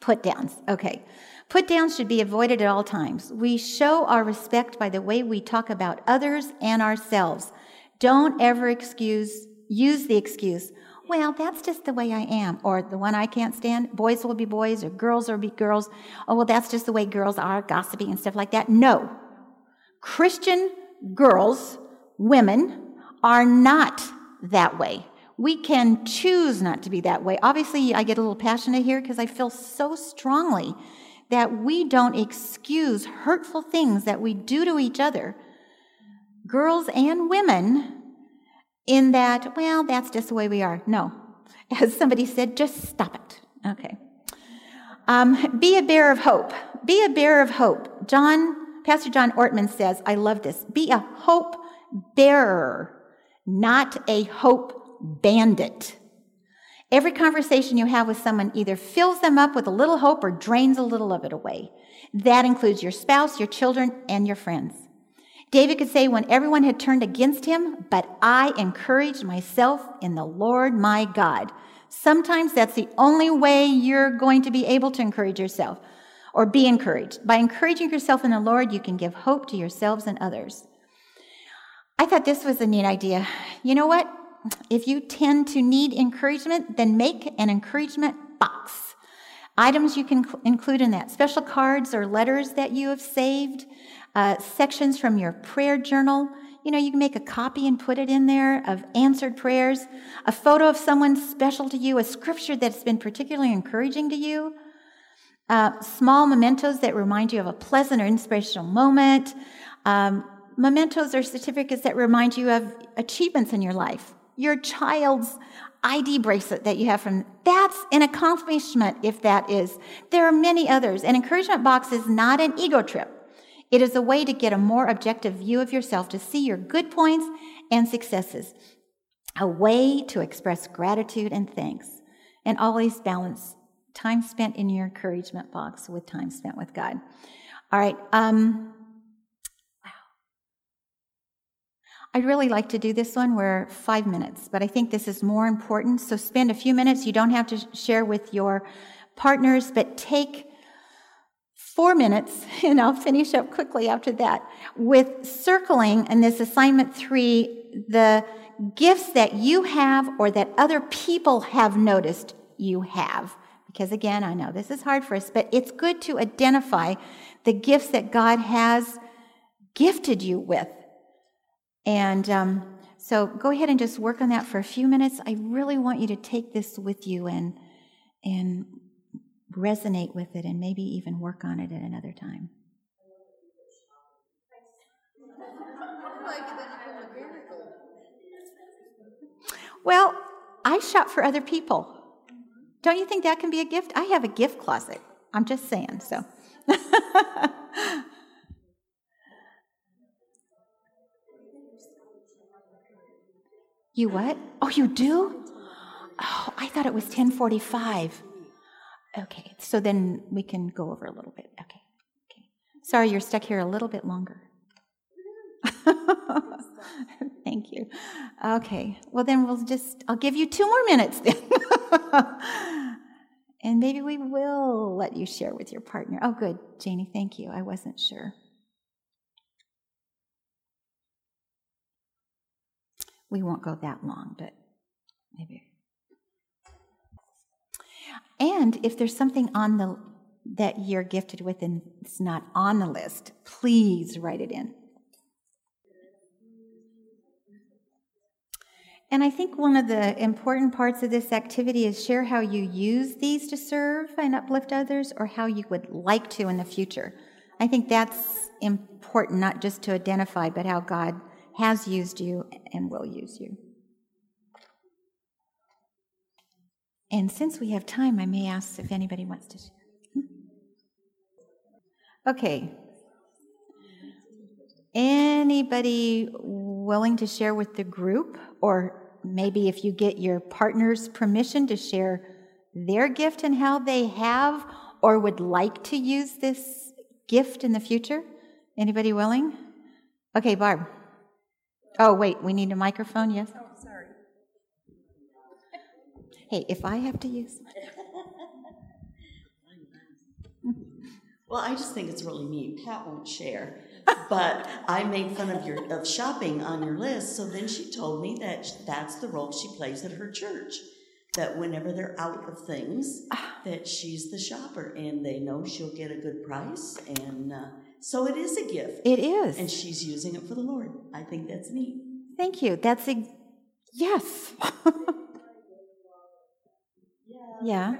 Put downs. Okay. Put downs should be avoided at all times. We show our respect by the way we talk about others and ourselves. Don't ever excuse, use the excuse, well, that's just the way I am, or the one I can't stand, boys will be boys, or girls will be girls. Oh, well, that's just the way girls are, gossiping and stuff like that. No. Christian girls, women, are not that way. We can choose not to be that way. Obviously, I get a little passionate here because I feel so strongly that we don't excuse hurtful things that we do to each other, girls and women, in that, well, that's just the way we are. No. As somebody said, just stop it. Okay. Um, be a bearer of hope. Be a bearer of hope. John, Pastor John Ortberg says, I love this. Be a hope bearer, not a hope bandit. Every conversation you have with someone either fills them up with a little hope or drains a little of it away. That includes your spouse, your children, and your friends. David could say, when everyone had turned against him, but I encouraged myself in the Lord my God. Sometimes that's the only way you're going to be able to encourage yourself or be encouraged. By encouraging yourself in the Lord, you can give hope to yourselves and others. I thought this was a neat idea. You know what? If you tend to need encouragement, then make an encouragement box. Items you can include in that special cards or letters that you have saved, uh, sections from your prayer journal. You know, you can make a copy and put it in there of answered prayers, a photo of someone special to you, a scripture that's been particularly encouraging to you, uh, small mementos that remind you of a pleasant or inspirational moment. Um, mementos or certificates that remind you of achievements in your life your child's ID bracelet that you have from that's an accomplishment if that is. There are many others. An encouragement box is not an ego trip. It is a way to get a more objective view of yourself, to see your good points and successes, a way to express gratitude and thanks, and always balance time spent in your encouragement box with time spent with God. All right. Um, I'd really like to do this one where five minutes, but I think this is more important. So spend a few minutes. You don't have to share with your partners, but take four minutes, and I'll finish up quickly after that, with circling in this assignment three the gifts that you have or that other people have noticed you have. Because again, I know this is hard for us, but it's good to identify the gifts that God has gifted you with. And um, so go ahead and just work on that for a few minutes. I really want you to take this with you and, and resonate with it and maybe even work on it at another time. Well, I shop for other people. Don't you think that can be a gift? I have a gift closet. I'm just saying, so. You what? Oh, you do? Oh, I thought it was 1045. Okay, so then we can go over a little bit. Okay, okay. Sorry, you're stuck here a little bit longer. Thank you. Okay, well then we'll just, I'll give you two more minutes then. and maybe we will let you share with your partner. Oh, good, Janie, thank you. I wasn't sure. We won't go that long, but maybe. And if there's something on the that you're gifted with and it's not on the list, please write it in. And I think one of the important parts of this activity is share how you use these to serve and uplift others or how you would like to in the future. I think that's important, not just to identify, but how God has used you and will use you. And since we have time, I may ask if anybody wants to. Hmm? Okay. Anybody willing to share with the group, or maybe if you get your partner's permission to share their gift and how they have or would like to use this gift in the future? Anybody willing? Okay, Barb. Oh, wait, we need a microphone, yes? Hey, if I have to use.
Well, I just think it's really neat. Pat won't share, but I made fun of your of shopping on your list. So then she told me that that's the role she plays at her church. That whenever they're out of things, that she's the shopper, and they know she'll get a good price, and uh, so it is a gift.
It is.
and she's using it for the Lord. I think that's neat.
Thank you. That's a yes. yeah.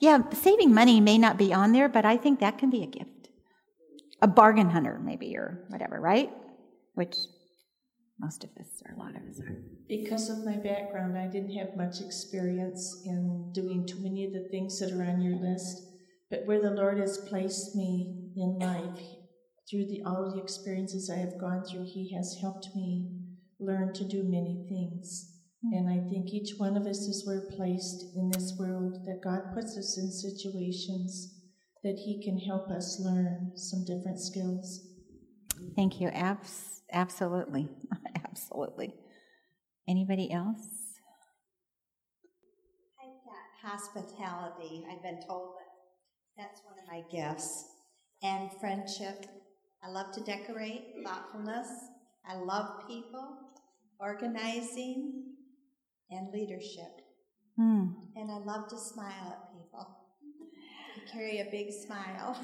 Yeah, saving money may not be on there, but I think that can be a gift. A bargain hunter, maybe, or whatever, right? Which most of us, or a lot of us, are.
Because of my background, I didn't have much experience in doing too many of the things that are on your list. But where the Lord has placed me in life, through the, all the experiences I have gone through, He has helped me learn to do many things. And I mm-hmm. think each one of us, as we're placed in this world, that God puts us in situations that He can help us learn some different skills.
Thank you. Abs- absolutely. absolutely. Anybody else?
I've got hospitality. I've been told that that's one of my gifts. And friendship. I love to decorate, thoughtfulness. I love people, organizing, and leadership.
Hmm.
And I love to smile at people. I carry a big smile.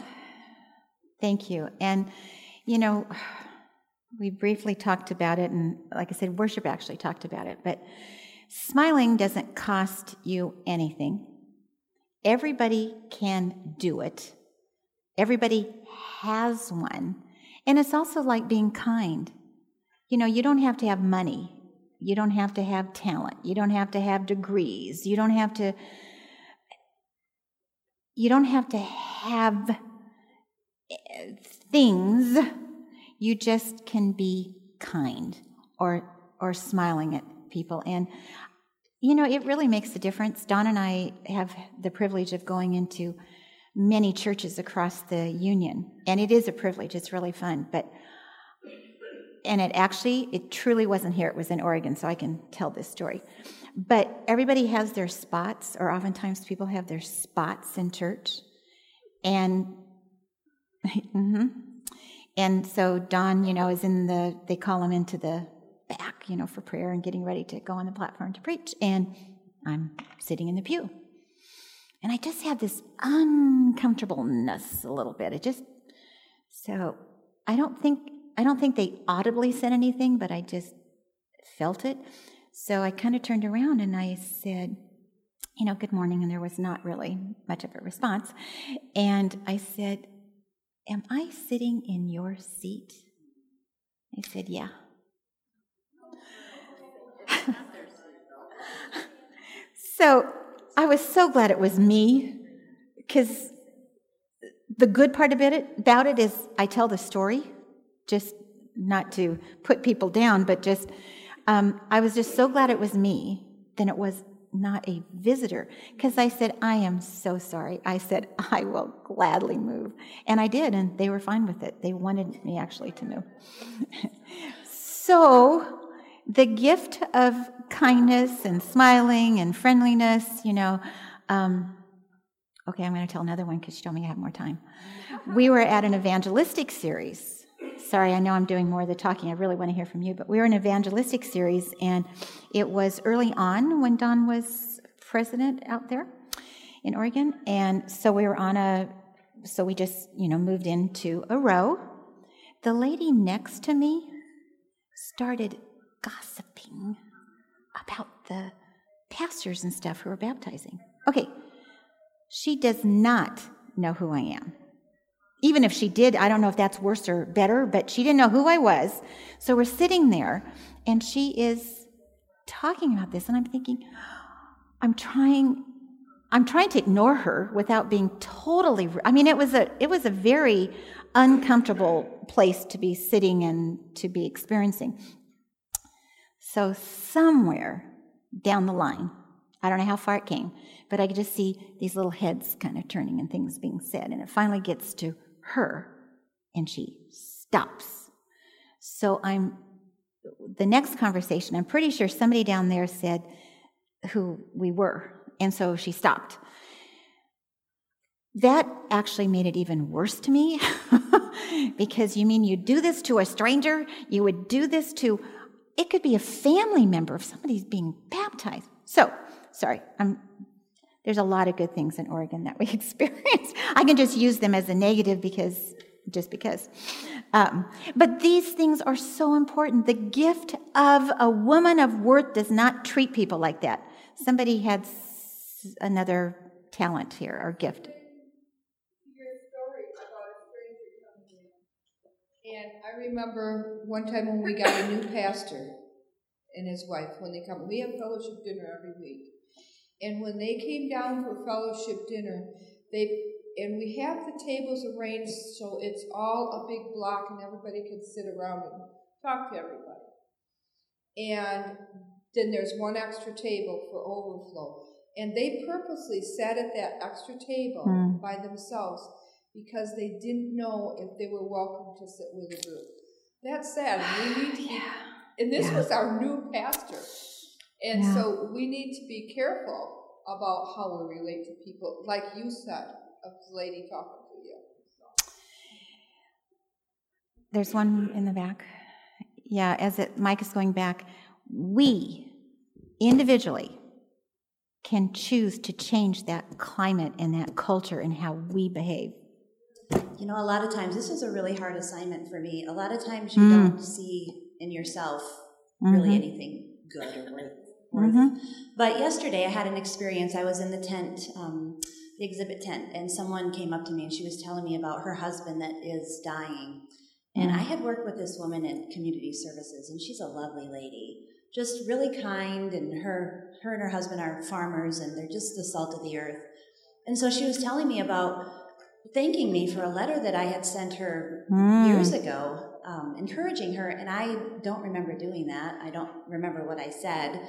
Thank you. And, you know, we briefly talked about it, and like I said, worship actually talked about it, but smiling doesn't cost you anything. Everybody can do it, everybody has one. And it's also like being kind. You know, you don't have to have money. You don't have to have talent. You don't have to have degrees. You don't have to you don't have to have eh, things. You just can be kind or or smiling at people and you know, it really makes a difference. Don and I have the privilege of going into many churches across the union, and it is a privilege. It's really fun, but and it actually it truly wasn't here it was in oregon so i can tell this story. But everybody has their spots or oftentimes people have their spots in church. And mm-hmm. and so don you know is in the they call him into the back you know for prayer and getting ready to go on the platform to preach. And i'm sitting in the pew. And i just have this uncomfortableness a little bit. It just so i don't think I don't think they audibly said anything, but I just felt it. So I kind of turned around and I said, you know, good morning. And there was not really much of a response. And I said, Am I sitting in your seat? They said, Yeah. so I was so glad it was me because the good part about it, about it is I tell the story just not to put people down, but just, um, I was just so glad it was me than it was not a visitor. Because I said, I am so sorry. I said, I will gladly move. And I did, and they were fine with it. They wanted me actually to move. so, the gift of kindness and smiling and friendliness, you know, um, okay, I'm going to tell another one because she told me I have more time. We were at an evangelistic series sorry, I know I'm doing more of the talking. I really want to hear from you. But we were in an evangelistic series, and it was early on when Don was president out there in Oregon. And so we were on a, so we just, you know, moved into a row. The lady next to me started gossiping about the pastors and stuff who were baptizing. Okay, she does not know who I am. Even if she did, I don't know if that's worse or better, but she didn't know who I was. So we're sitting there, and she is talking about this, and I'm thinking, I'm trying. I'm trying to ignore her without being totally. I mean, it was a it was a very uncomfortable place to be sitting and to be experiencing. So somewhere down the line, I don't know how far it came, but I could just see these little heads kind of turning and things being said, and it finally gets to her and she stops. So I'm, the next conversation, I'm pretty sure somebody down there said who we were. And so she stopped. That actually made it even worse to me because you mean you do this to a stranger? You would do this to, it could be a family member if somebody's being baptized. So, sorry, I'm, there's a lot of good things in Oregon that we experience. I can just use them as a negative because, just because. Um, but these things are so important. The gift of a woman of worth does not treat people like that. Somebody had s- another talent here or gift.
And I remember one time when we got a new pastor and his wife, when they come, we have fellowship dinner every week. And when they came down for fellowship dinner, they and we have the tables arranged so it's all a big block and everybody can sit around and talk to everybody. And then there's one extra table for overflow. And they purposely sat at that extra table
Hmm.
by themselves because they didn't know if they were welcome to sit with a group. That's sad. We need to be, and this
Yeah.
was our new pastor. And
Yeah.
so we need to be careful about how we relate to people, like you said, of the lady talking to you.
There's one in the back. Yeah, as it, Mike is going back, we individually can choose to change that climate and that culture and how we behave.
You know, a lot of times, this is a really hard assignment for me. A lot of times, you
Mm.
don't see in yourself really
Mhm.
anything good or worth. Worth.
Mhm.
But yesterday, I had an experience. I was in the tent, um, the exhibit tent, and someone came up to me and she was telling me about her husband that is dying. And
Mm.
I had worked with this woman in community services, and she's a lovely lady, just really kind. And her, her and her husband are farmers, and they're just the salt of the earth. And so she was telling me about thanking me for a letter that I had sent her
Mm.
years ago, um, encouraging her. And I don't remember doing that. I don't remember what I said.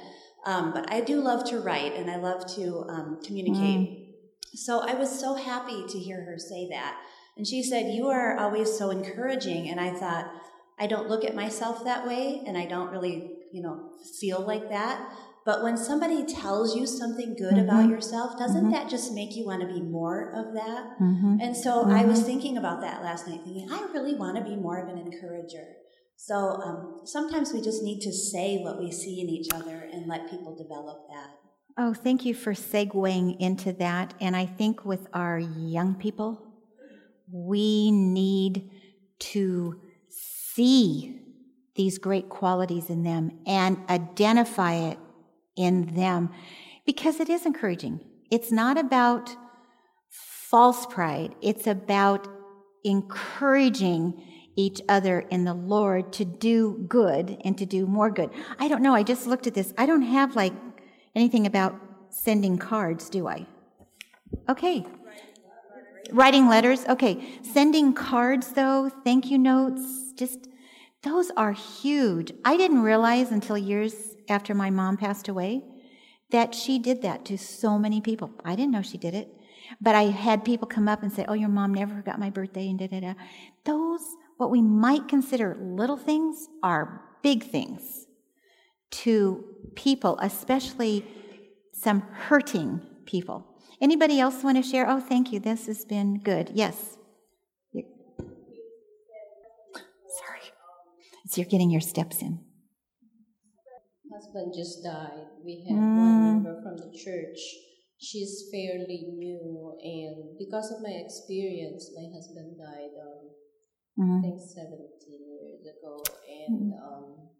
Um, but I do love to write and I love to um, communicate. So I was so happy to hear her say that. And she said, You are always so encouraging. And I thought, I don't look at myself that way and I don't really, you know, feel like that. But when somebody tells you something good about
Mhm.
yourself, doesn't
Mhm.
that just make you want to be more of that?
Mhm.
And so I was
Mhm.
thinking about that last night, thinking, I really want to be more of an encourager. So um, sometimes we just need to say what we see in each other and let people develop that.
Oh, thank you for segueing into that. And I think with our young people, we need to see these great qualities in them and identify it in them because it is encouraging. It's not about false pride, it's about encouraging each other in the Lord to do good and to do more good. I don't know, I just looked at this. I don't have like anything about sending cards, do I? Okay. Writing letters, okay. Sending cards, though, thank you notes, just those are huge. I didn't realize until years after my mom passed away that she did that to so many people. I didn't know she did it. But I had people come up and say, Oh, your mom never forgot my birthday, and da da da. Those, what we might consider little things, are big things to people, especially some hurting people. Anybody else want to share? Oh, thank you. This has been good. Yes. Sorry. So you're getting your steps in.
husband just died. We had
Mm.
one member from the church. She's fairly new, and because of my experience, my husband died, um, I
Mhm.
think 17 years ago, and um,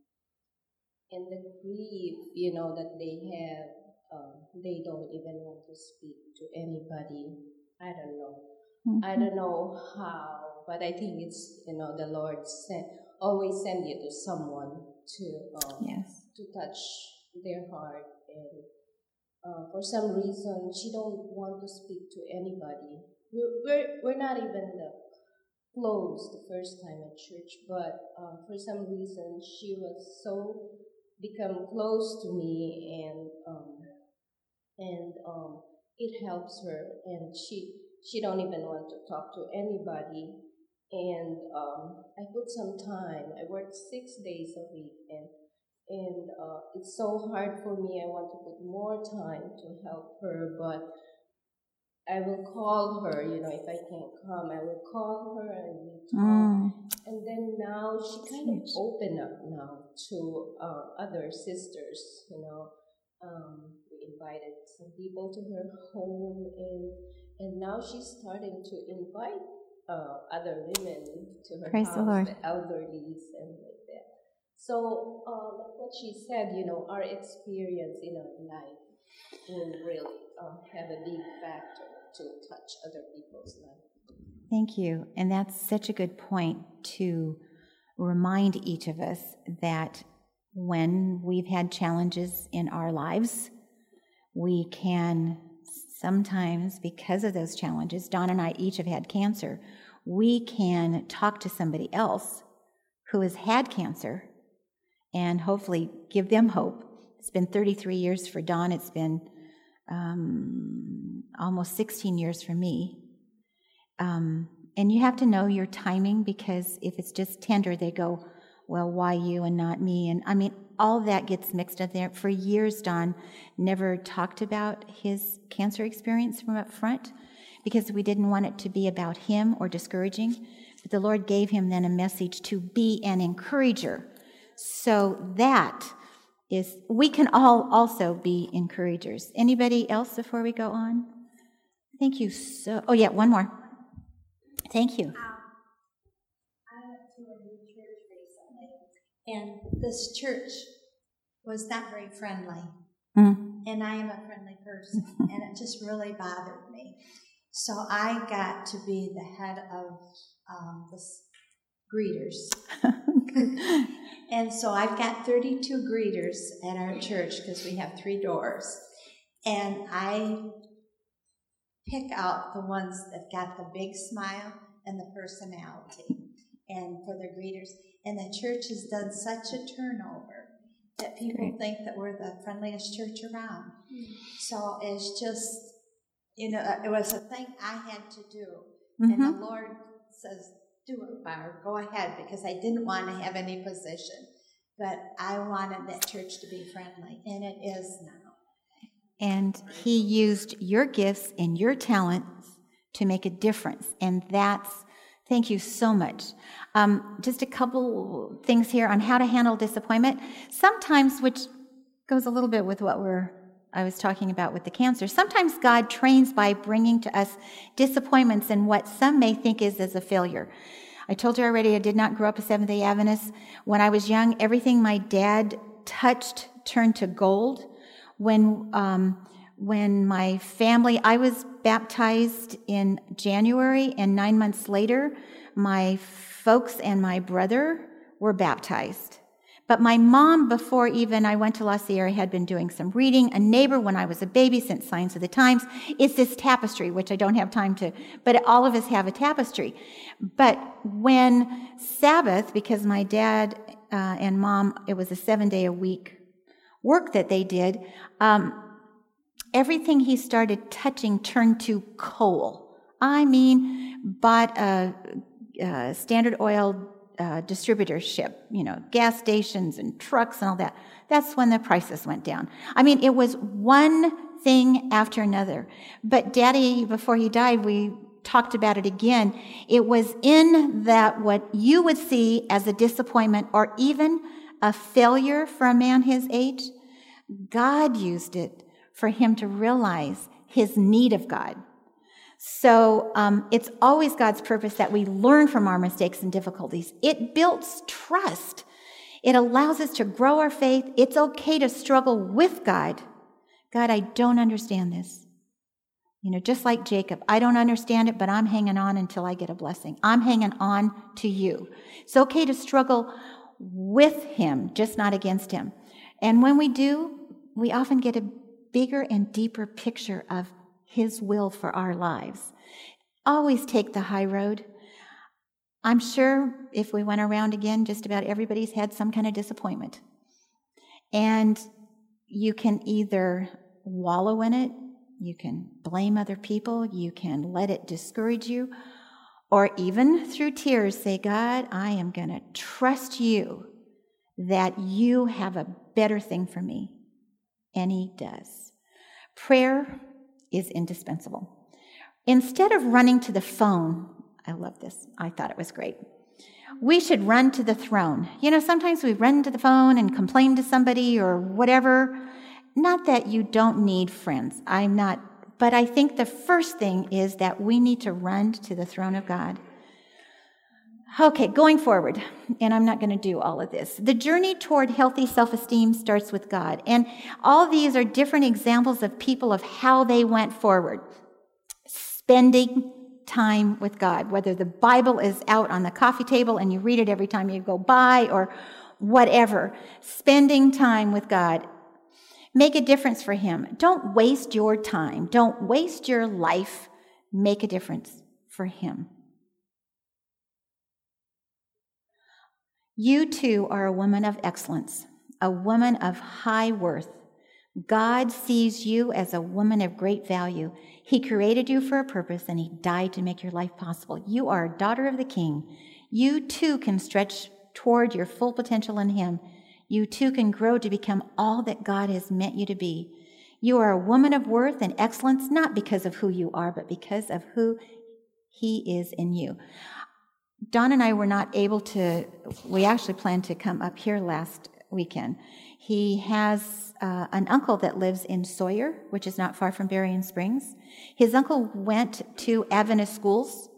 and the grief, you know, that they have, um, they don't even want to speak to anybody. I don't know. I
Mhm.
don't know how, but I think it's you know the Lord sent always send you to someone to um,
Yes.
to touch their heart and uh, for some reason she don't want to speak to anybody we're, we're, we're not even the close the first time at church but uh, for some reason she was so become close to me and um, and um, it helps her and she she don't even want to talk to anybody and um, I put some time. I work six days a week, and and uh, it's so hard for me. I want to put more time to help her, but I will call her, you know, if I can't come, I will call her and we talk.
Mm.
And then now she kind of opened up now to uh, other sisters, you know. Um, we invited some people to her home, and and now she's starting to invite uh, other women to her
Praise
house,
the Lord.
the elderlies and like that. So, uh, like what she said, you know, our experience in our life will really uh, have a big factor to touch other people's life.
Thank you. And that's such a good point to remind each of us that when we've had challenges in our lives, we can sometimes, because of those challenges, Don and I each have had cancer, we can talk to somebody else who has had cancer and hopefully give them hope. It's been 33 years for Don, it's been um, almost 16 years for me. Um, and you have to know your timing because if it's just tender, they go, well, why you and not me? And I mean, all that gets mixed up there. For years, Don never talked about his cancer experience from up front because we didn't want it to be about him or discouraging. But the Lord gave him then a message to be an encourager. So that is, we can all also be encouragers. Anybody else before we go on? Thank you so. Oh, yeah, one more. Thank you.
I went to a new church recently, and this church was not very friendly.
Mm.
And I am a friendly person, and it just really bothered me. So I got to be the head of um, the greeters. and so I've got 32 greeters at our church because we have three doors. And I pick out the ones that got the big smile and the personality and for the greeters. And the church has done such a turnover that people
Great.
think that we're the friendliest church around. So it's just, you know, it was a thing I had to do. And
Mhm.
the Lord says, do it, Barb, go ahead, because I didn't want to have any position. But I wanted that church to be friendly, and it is now.
And he used your gifts and your talents to make a difference. And that's, thank you so much. Um, just a couple things here on how to handle disappointment. Sometimes, which goes a little bit with what we're I was talking about with the cancer. Sometimes God trains by bringing to us disappointments and what some may think is as a failure. I told you already I did not grow up a Seventh day Adventist. When I was young, everything my dad touched turned to gold. When, um, when my family, I was baptized in January, and nine months later, my folks and my brother were baptized. But my mom, before even I went to La Sierra, had been doing some reading. A neighbor, when I was a baby, sent Signs of the Times. It's this tapestry, which I don't have time to, but all of us have a tapestry. But when Sabbath, because my dad uh, and mom, it was a seven day a week work that they did, um, everything he started touching turned to coal. I mean, bought a, a Standard Oil uh, distributorship, you know, gas stations and trucks and all that. That's when the prices went down. I mean, it was one thing after another. But Daddy, before he died, we talked about it again. It was in that what you would see as a disappointment or even a failure for a man his age, God used it for him to realize his need of God. So um, it's always God's purpose that we learn from our mistakes and difficulties. It builds trust. It allows us to grow our faith. It's okay to struggle with God. God, I don't understand this. You know, just like Jacob, I don't understand it, but I'm hanging on until I get a blessing. I'm hanging on to you. It's okay to struggle with Him, just not against Him. And when we do, we often get a bigger and deeper picture of His will for our lives. Always take the high road. I'm sure if we went around again, just about everybody's had some kind of disappointment. And you can either wallow in it, you can blame other people, you can let it discourage you, or even through tears say, God, I am going to trust you that you have a better thing for me. And He does. Prayer is indispensable. Instead of running to the phone, I love this. I thought it was great. We should run to the throne. You know, sometimes we run to the phone and complain to somebody or whatever. Not that you don't need friends. I'm not, but I think the first thing is that we need to run to the throne of God. Okay, going forward, and I'm not going to do all of this. The journey toward healthy self esteem starts with God. And all these are different examples of people of how they went forward. Spending time with God, whether the Bible is out on the coffee table and you read it every time you go by or whatever. Spending time with God. Make a difference for Him. Don't waste your time. Don't waste your life. Make a difference for Him. You too are a woman of excellence, a woman of high worth. God sees you as a woman of great value. He created you for a purpose and He died to make your life possible. You are a daughter of the King. You too can stretch toward your full potential in Him. You too can grow to become all that God has meant you to be. You are a woman of worth and excellence, not because of who you are, but because of who He is in you. Don and I were not able to, we actually planned to come up here last weekend. He has uh, an uncle that lives in Sawyer, which is not far from Berrien Springs. His uncle went to Adventist schools,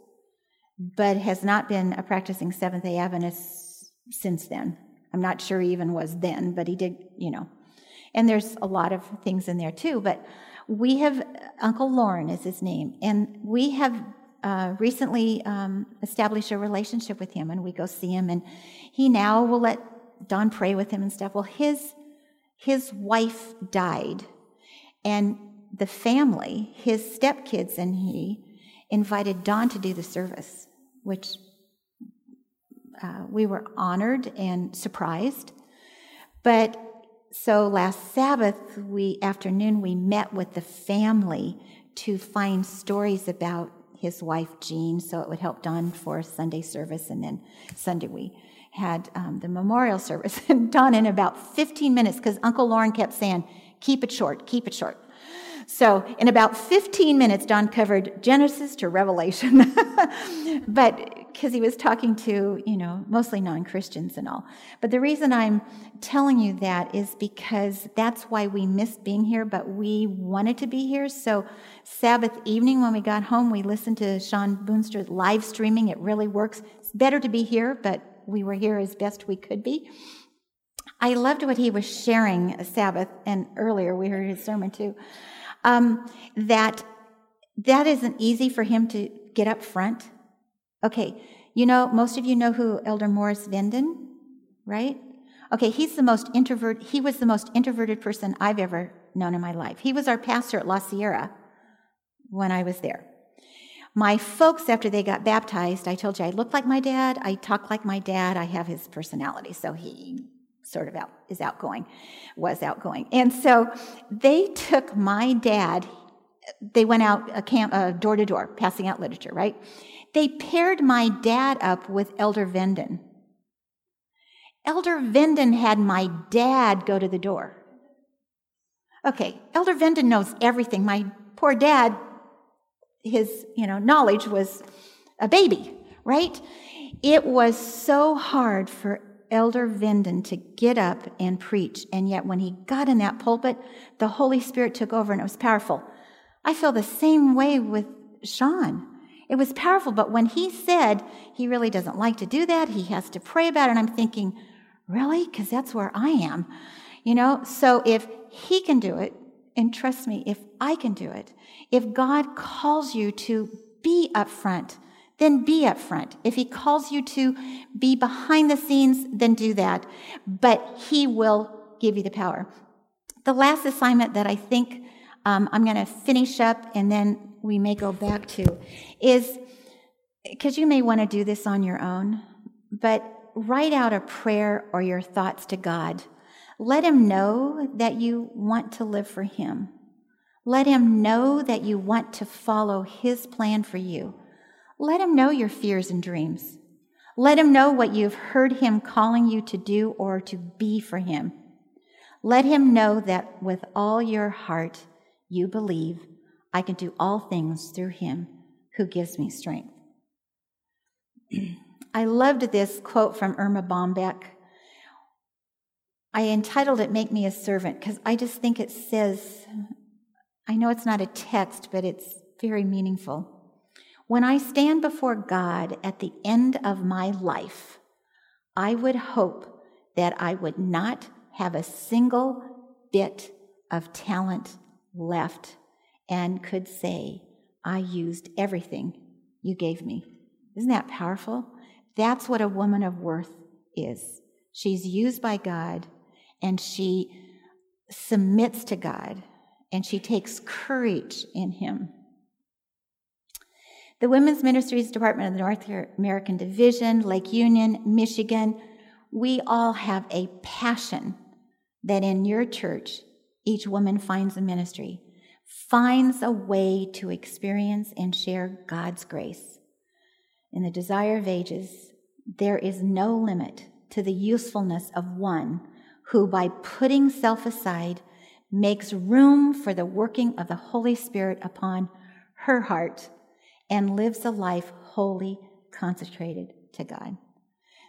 but has not been a practicing Seventh day Adventist since then. I'm not sure he even was then, but he did, you know. And there's a lot of things in there too. But we have, Uncle Lauren is his name, and we have uh, recently um, established a relationship with him, and we go see him, and he now will let Don pray with him and stuff. Well, his his wife died, and the family, his stepkids, and he invited Don to do the service, which uh, we were honored and surprised. But so last Sabbath we afternoon we met with the family to find stories about his wife Jean, so it would help Don for Sunday service, and then Sunday we had um, the memorial service. And Don, in about 15 minutes, because Uncle Lauren kept saying, "Keep it short, keep it short." So, in about 15 minutes, Don covered Genesis to Revelation. but because he was talking to, you know, mostly non Christians and all. But the reason I'm telling you that is because that's why we missed being here, but we wanted to be here. So, Sabbath evening when we got home, we listened to Shawn Boonstra live streaming. It really works. It's better to be here, but we were here as best we could be. I loved what he was sharing Sabbath, and earlier we heard his sermon too um, that that isn't easy for him to get up front. Okay, you know, most of you know who Elder Morris Venden, right? Okay, he's the most introvert. He was the most introverted person I've ever known in my life. He was our pastor at La Sierra when I was there. My folks, after they got baptized, I told you I look like my dad, I talk like my dad, I have his personality. So he sort of out, is outgoing, was outgoing. And so they took my dad, they went out a door to door, passing out literature, right? They paired my dad up with Elder Venden. Elder Venden had my dad go to the door. Okay, Elder Venden knows everything. My poor dad, his, you know, knowledge was a baby, right? It was so hard for Elder Venden to get up and preach. And yet, when he got in that pulpit, the Holy Spirit took over and it was powerful. I feel the same way with Shawn. It was powerful, but when he said he really doesn't like to do that, he has to pray about it, I'm thinking, really? Because that's where I am. You know, so if he can do it, and trust me, if I can do it, if God calls you to be up front, then be up front. If he calls you to be behind the scenes, then do that. But he will give you the power. The last assignment that I think um, I'm going to finish up and then we may go back to is because you may want to do this on your own, but write out a prayer or your thoughts to God. Let him know that you want to live for him. Let him know that you want to follow his plan for you. Let him know your fears and dreams. Let him know what you've heard him calling you to do or to be for him. Let him know that with all your heart you believe I can do all things through him who gives me strength. I loved this quote from Erma Bombeck. I entitled it Make Me a Servant because I just think it says, I know it's not a text, but it's very meaningful. When I stand before God at the end of my life, I would hope that I would not have a single bit of talent left and could say, I used everything you gave me. Isn't that powerful? That's what a woman of worth is. She's used by God and she submits to God and she takes courage in Him. The Women's Ministries Department of the North American Division, Lake Union, Michigan, we all have a passion that in your church, each woman finds a ministry, finds a way to experience and share God's grace. In the desire of ages, there is no limit to the usefulness of one who, by putting self aside, makes room for the working of the Holy Spirit upon her heart and lives a life wholly consecrated to God.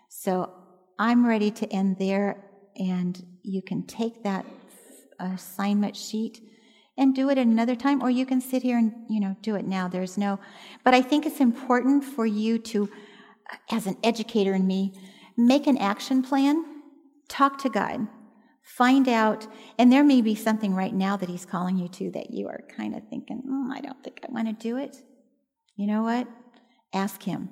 So I'm ready to end there, and you can take that assignment sheet and do it at another time, or you can sit here and you know do it now. There's no, but I think it's important for you to, as an educator in me, make an action plan, talk to God, find out, and there may be something right now that He's calling you to that you are kind of thinking, mm, I don't think I want to do it. You know what? Ask Him.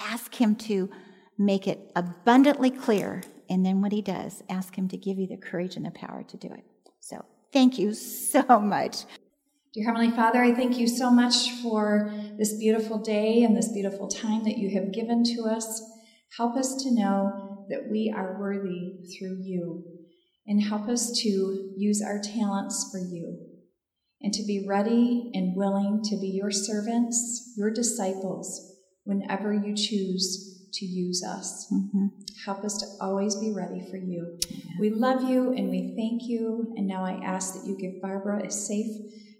Ask Him to make it abundantly clear. And then what He does, ask Him to give you the courage and the power to do it. So thank you so much.
Dear Heavenly Father, I thank you so much for this beautiful day and this beautiful time that you have given to us. Help us to know that we are worthy through you, and help us to use our talents for you, and to be ready and willing to be your servants, your disciples, whenever you choose to use us.
Mm-hmm.
Help us to always be ready for you. We love you and we thank you. And now I ask that you give Barbara a safe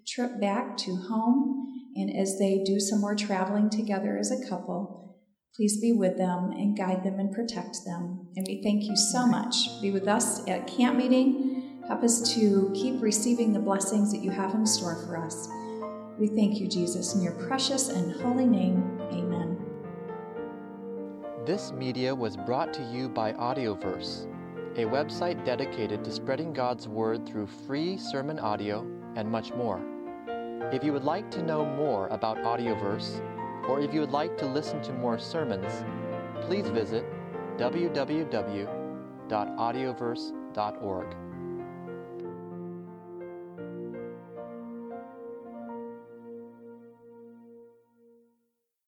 trip back to home. And as they do some more traveling together as a couple, please be with them and guide them and protect them. And we thank you so much. Be with us at camp meeting. Help us to keep receiving the blessings that you have in store for us. We thank you, Jesus, in your precious and holy name. Amen.
This media was brought to you by Audioverse, a website dedicated to spreading God's Word through free sermon audio and much more. If you would like to know more about Audioverse, or if you would like to listen to more sermons, please visit www.audioverse.org.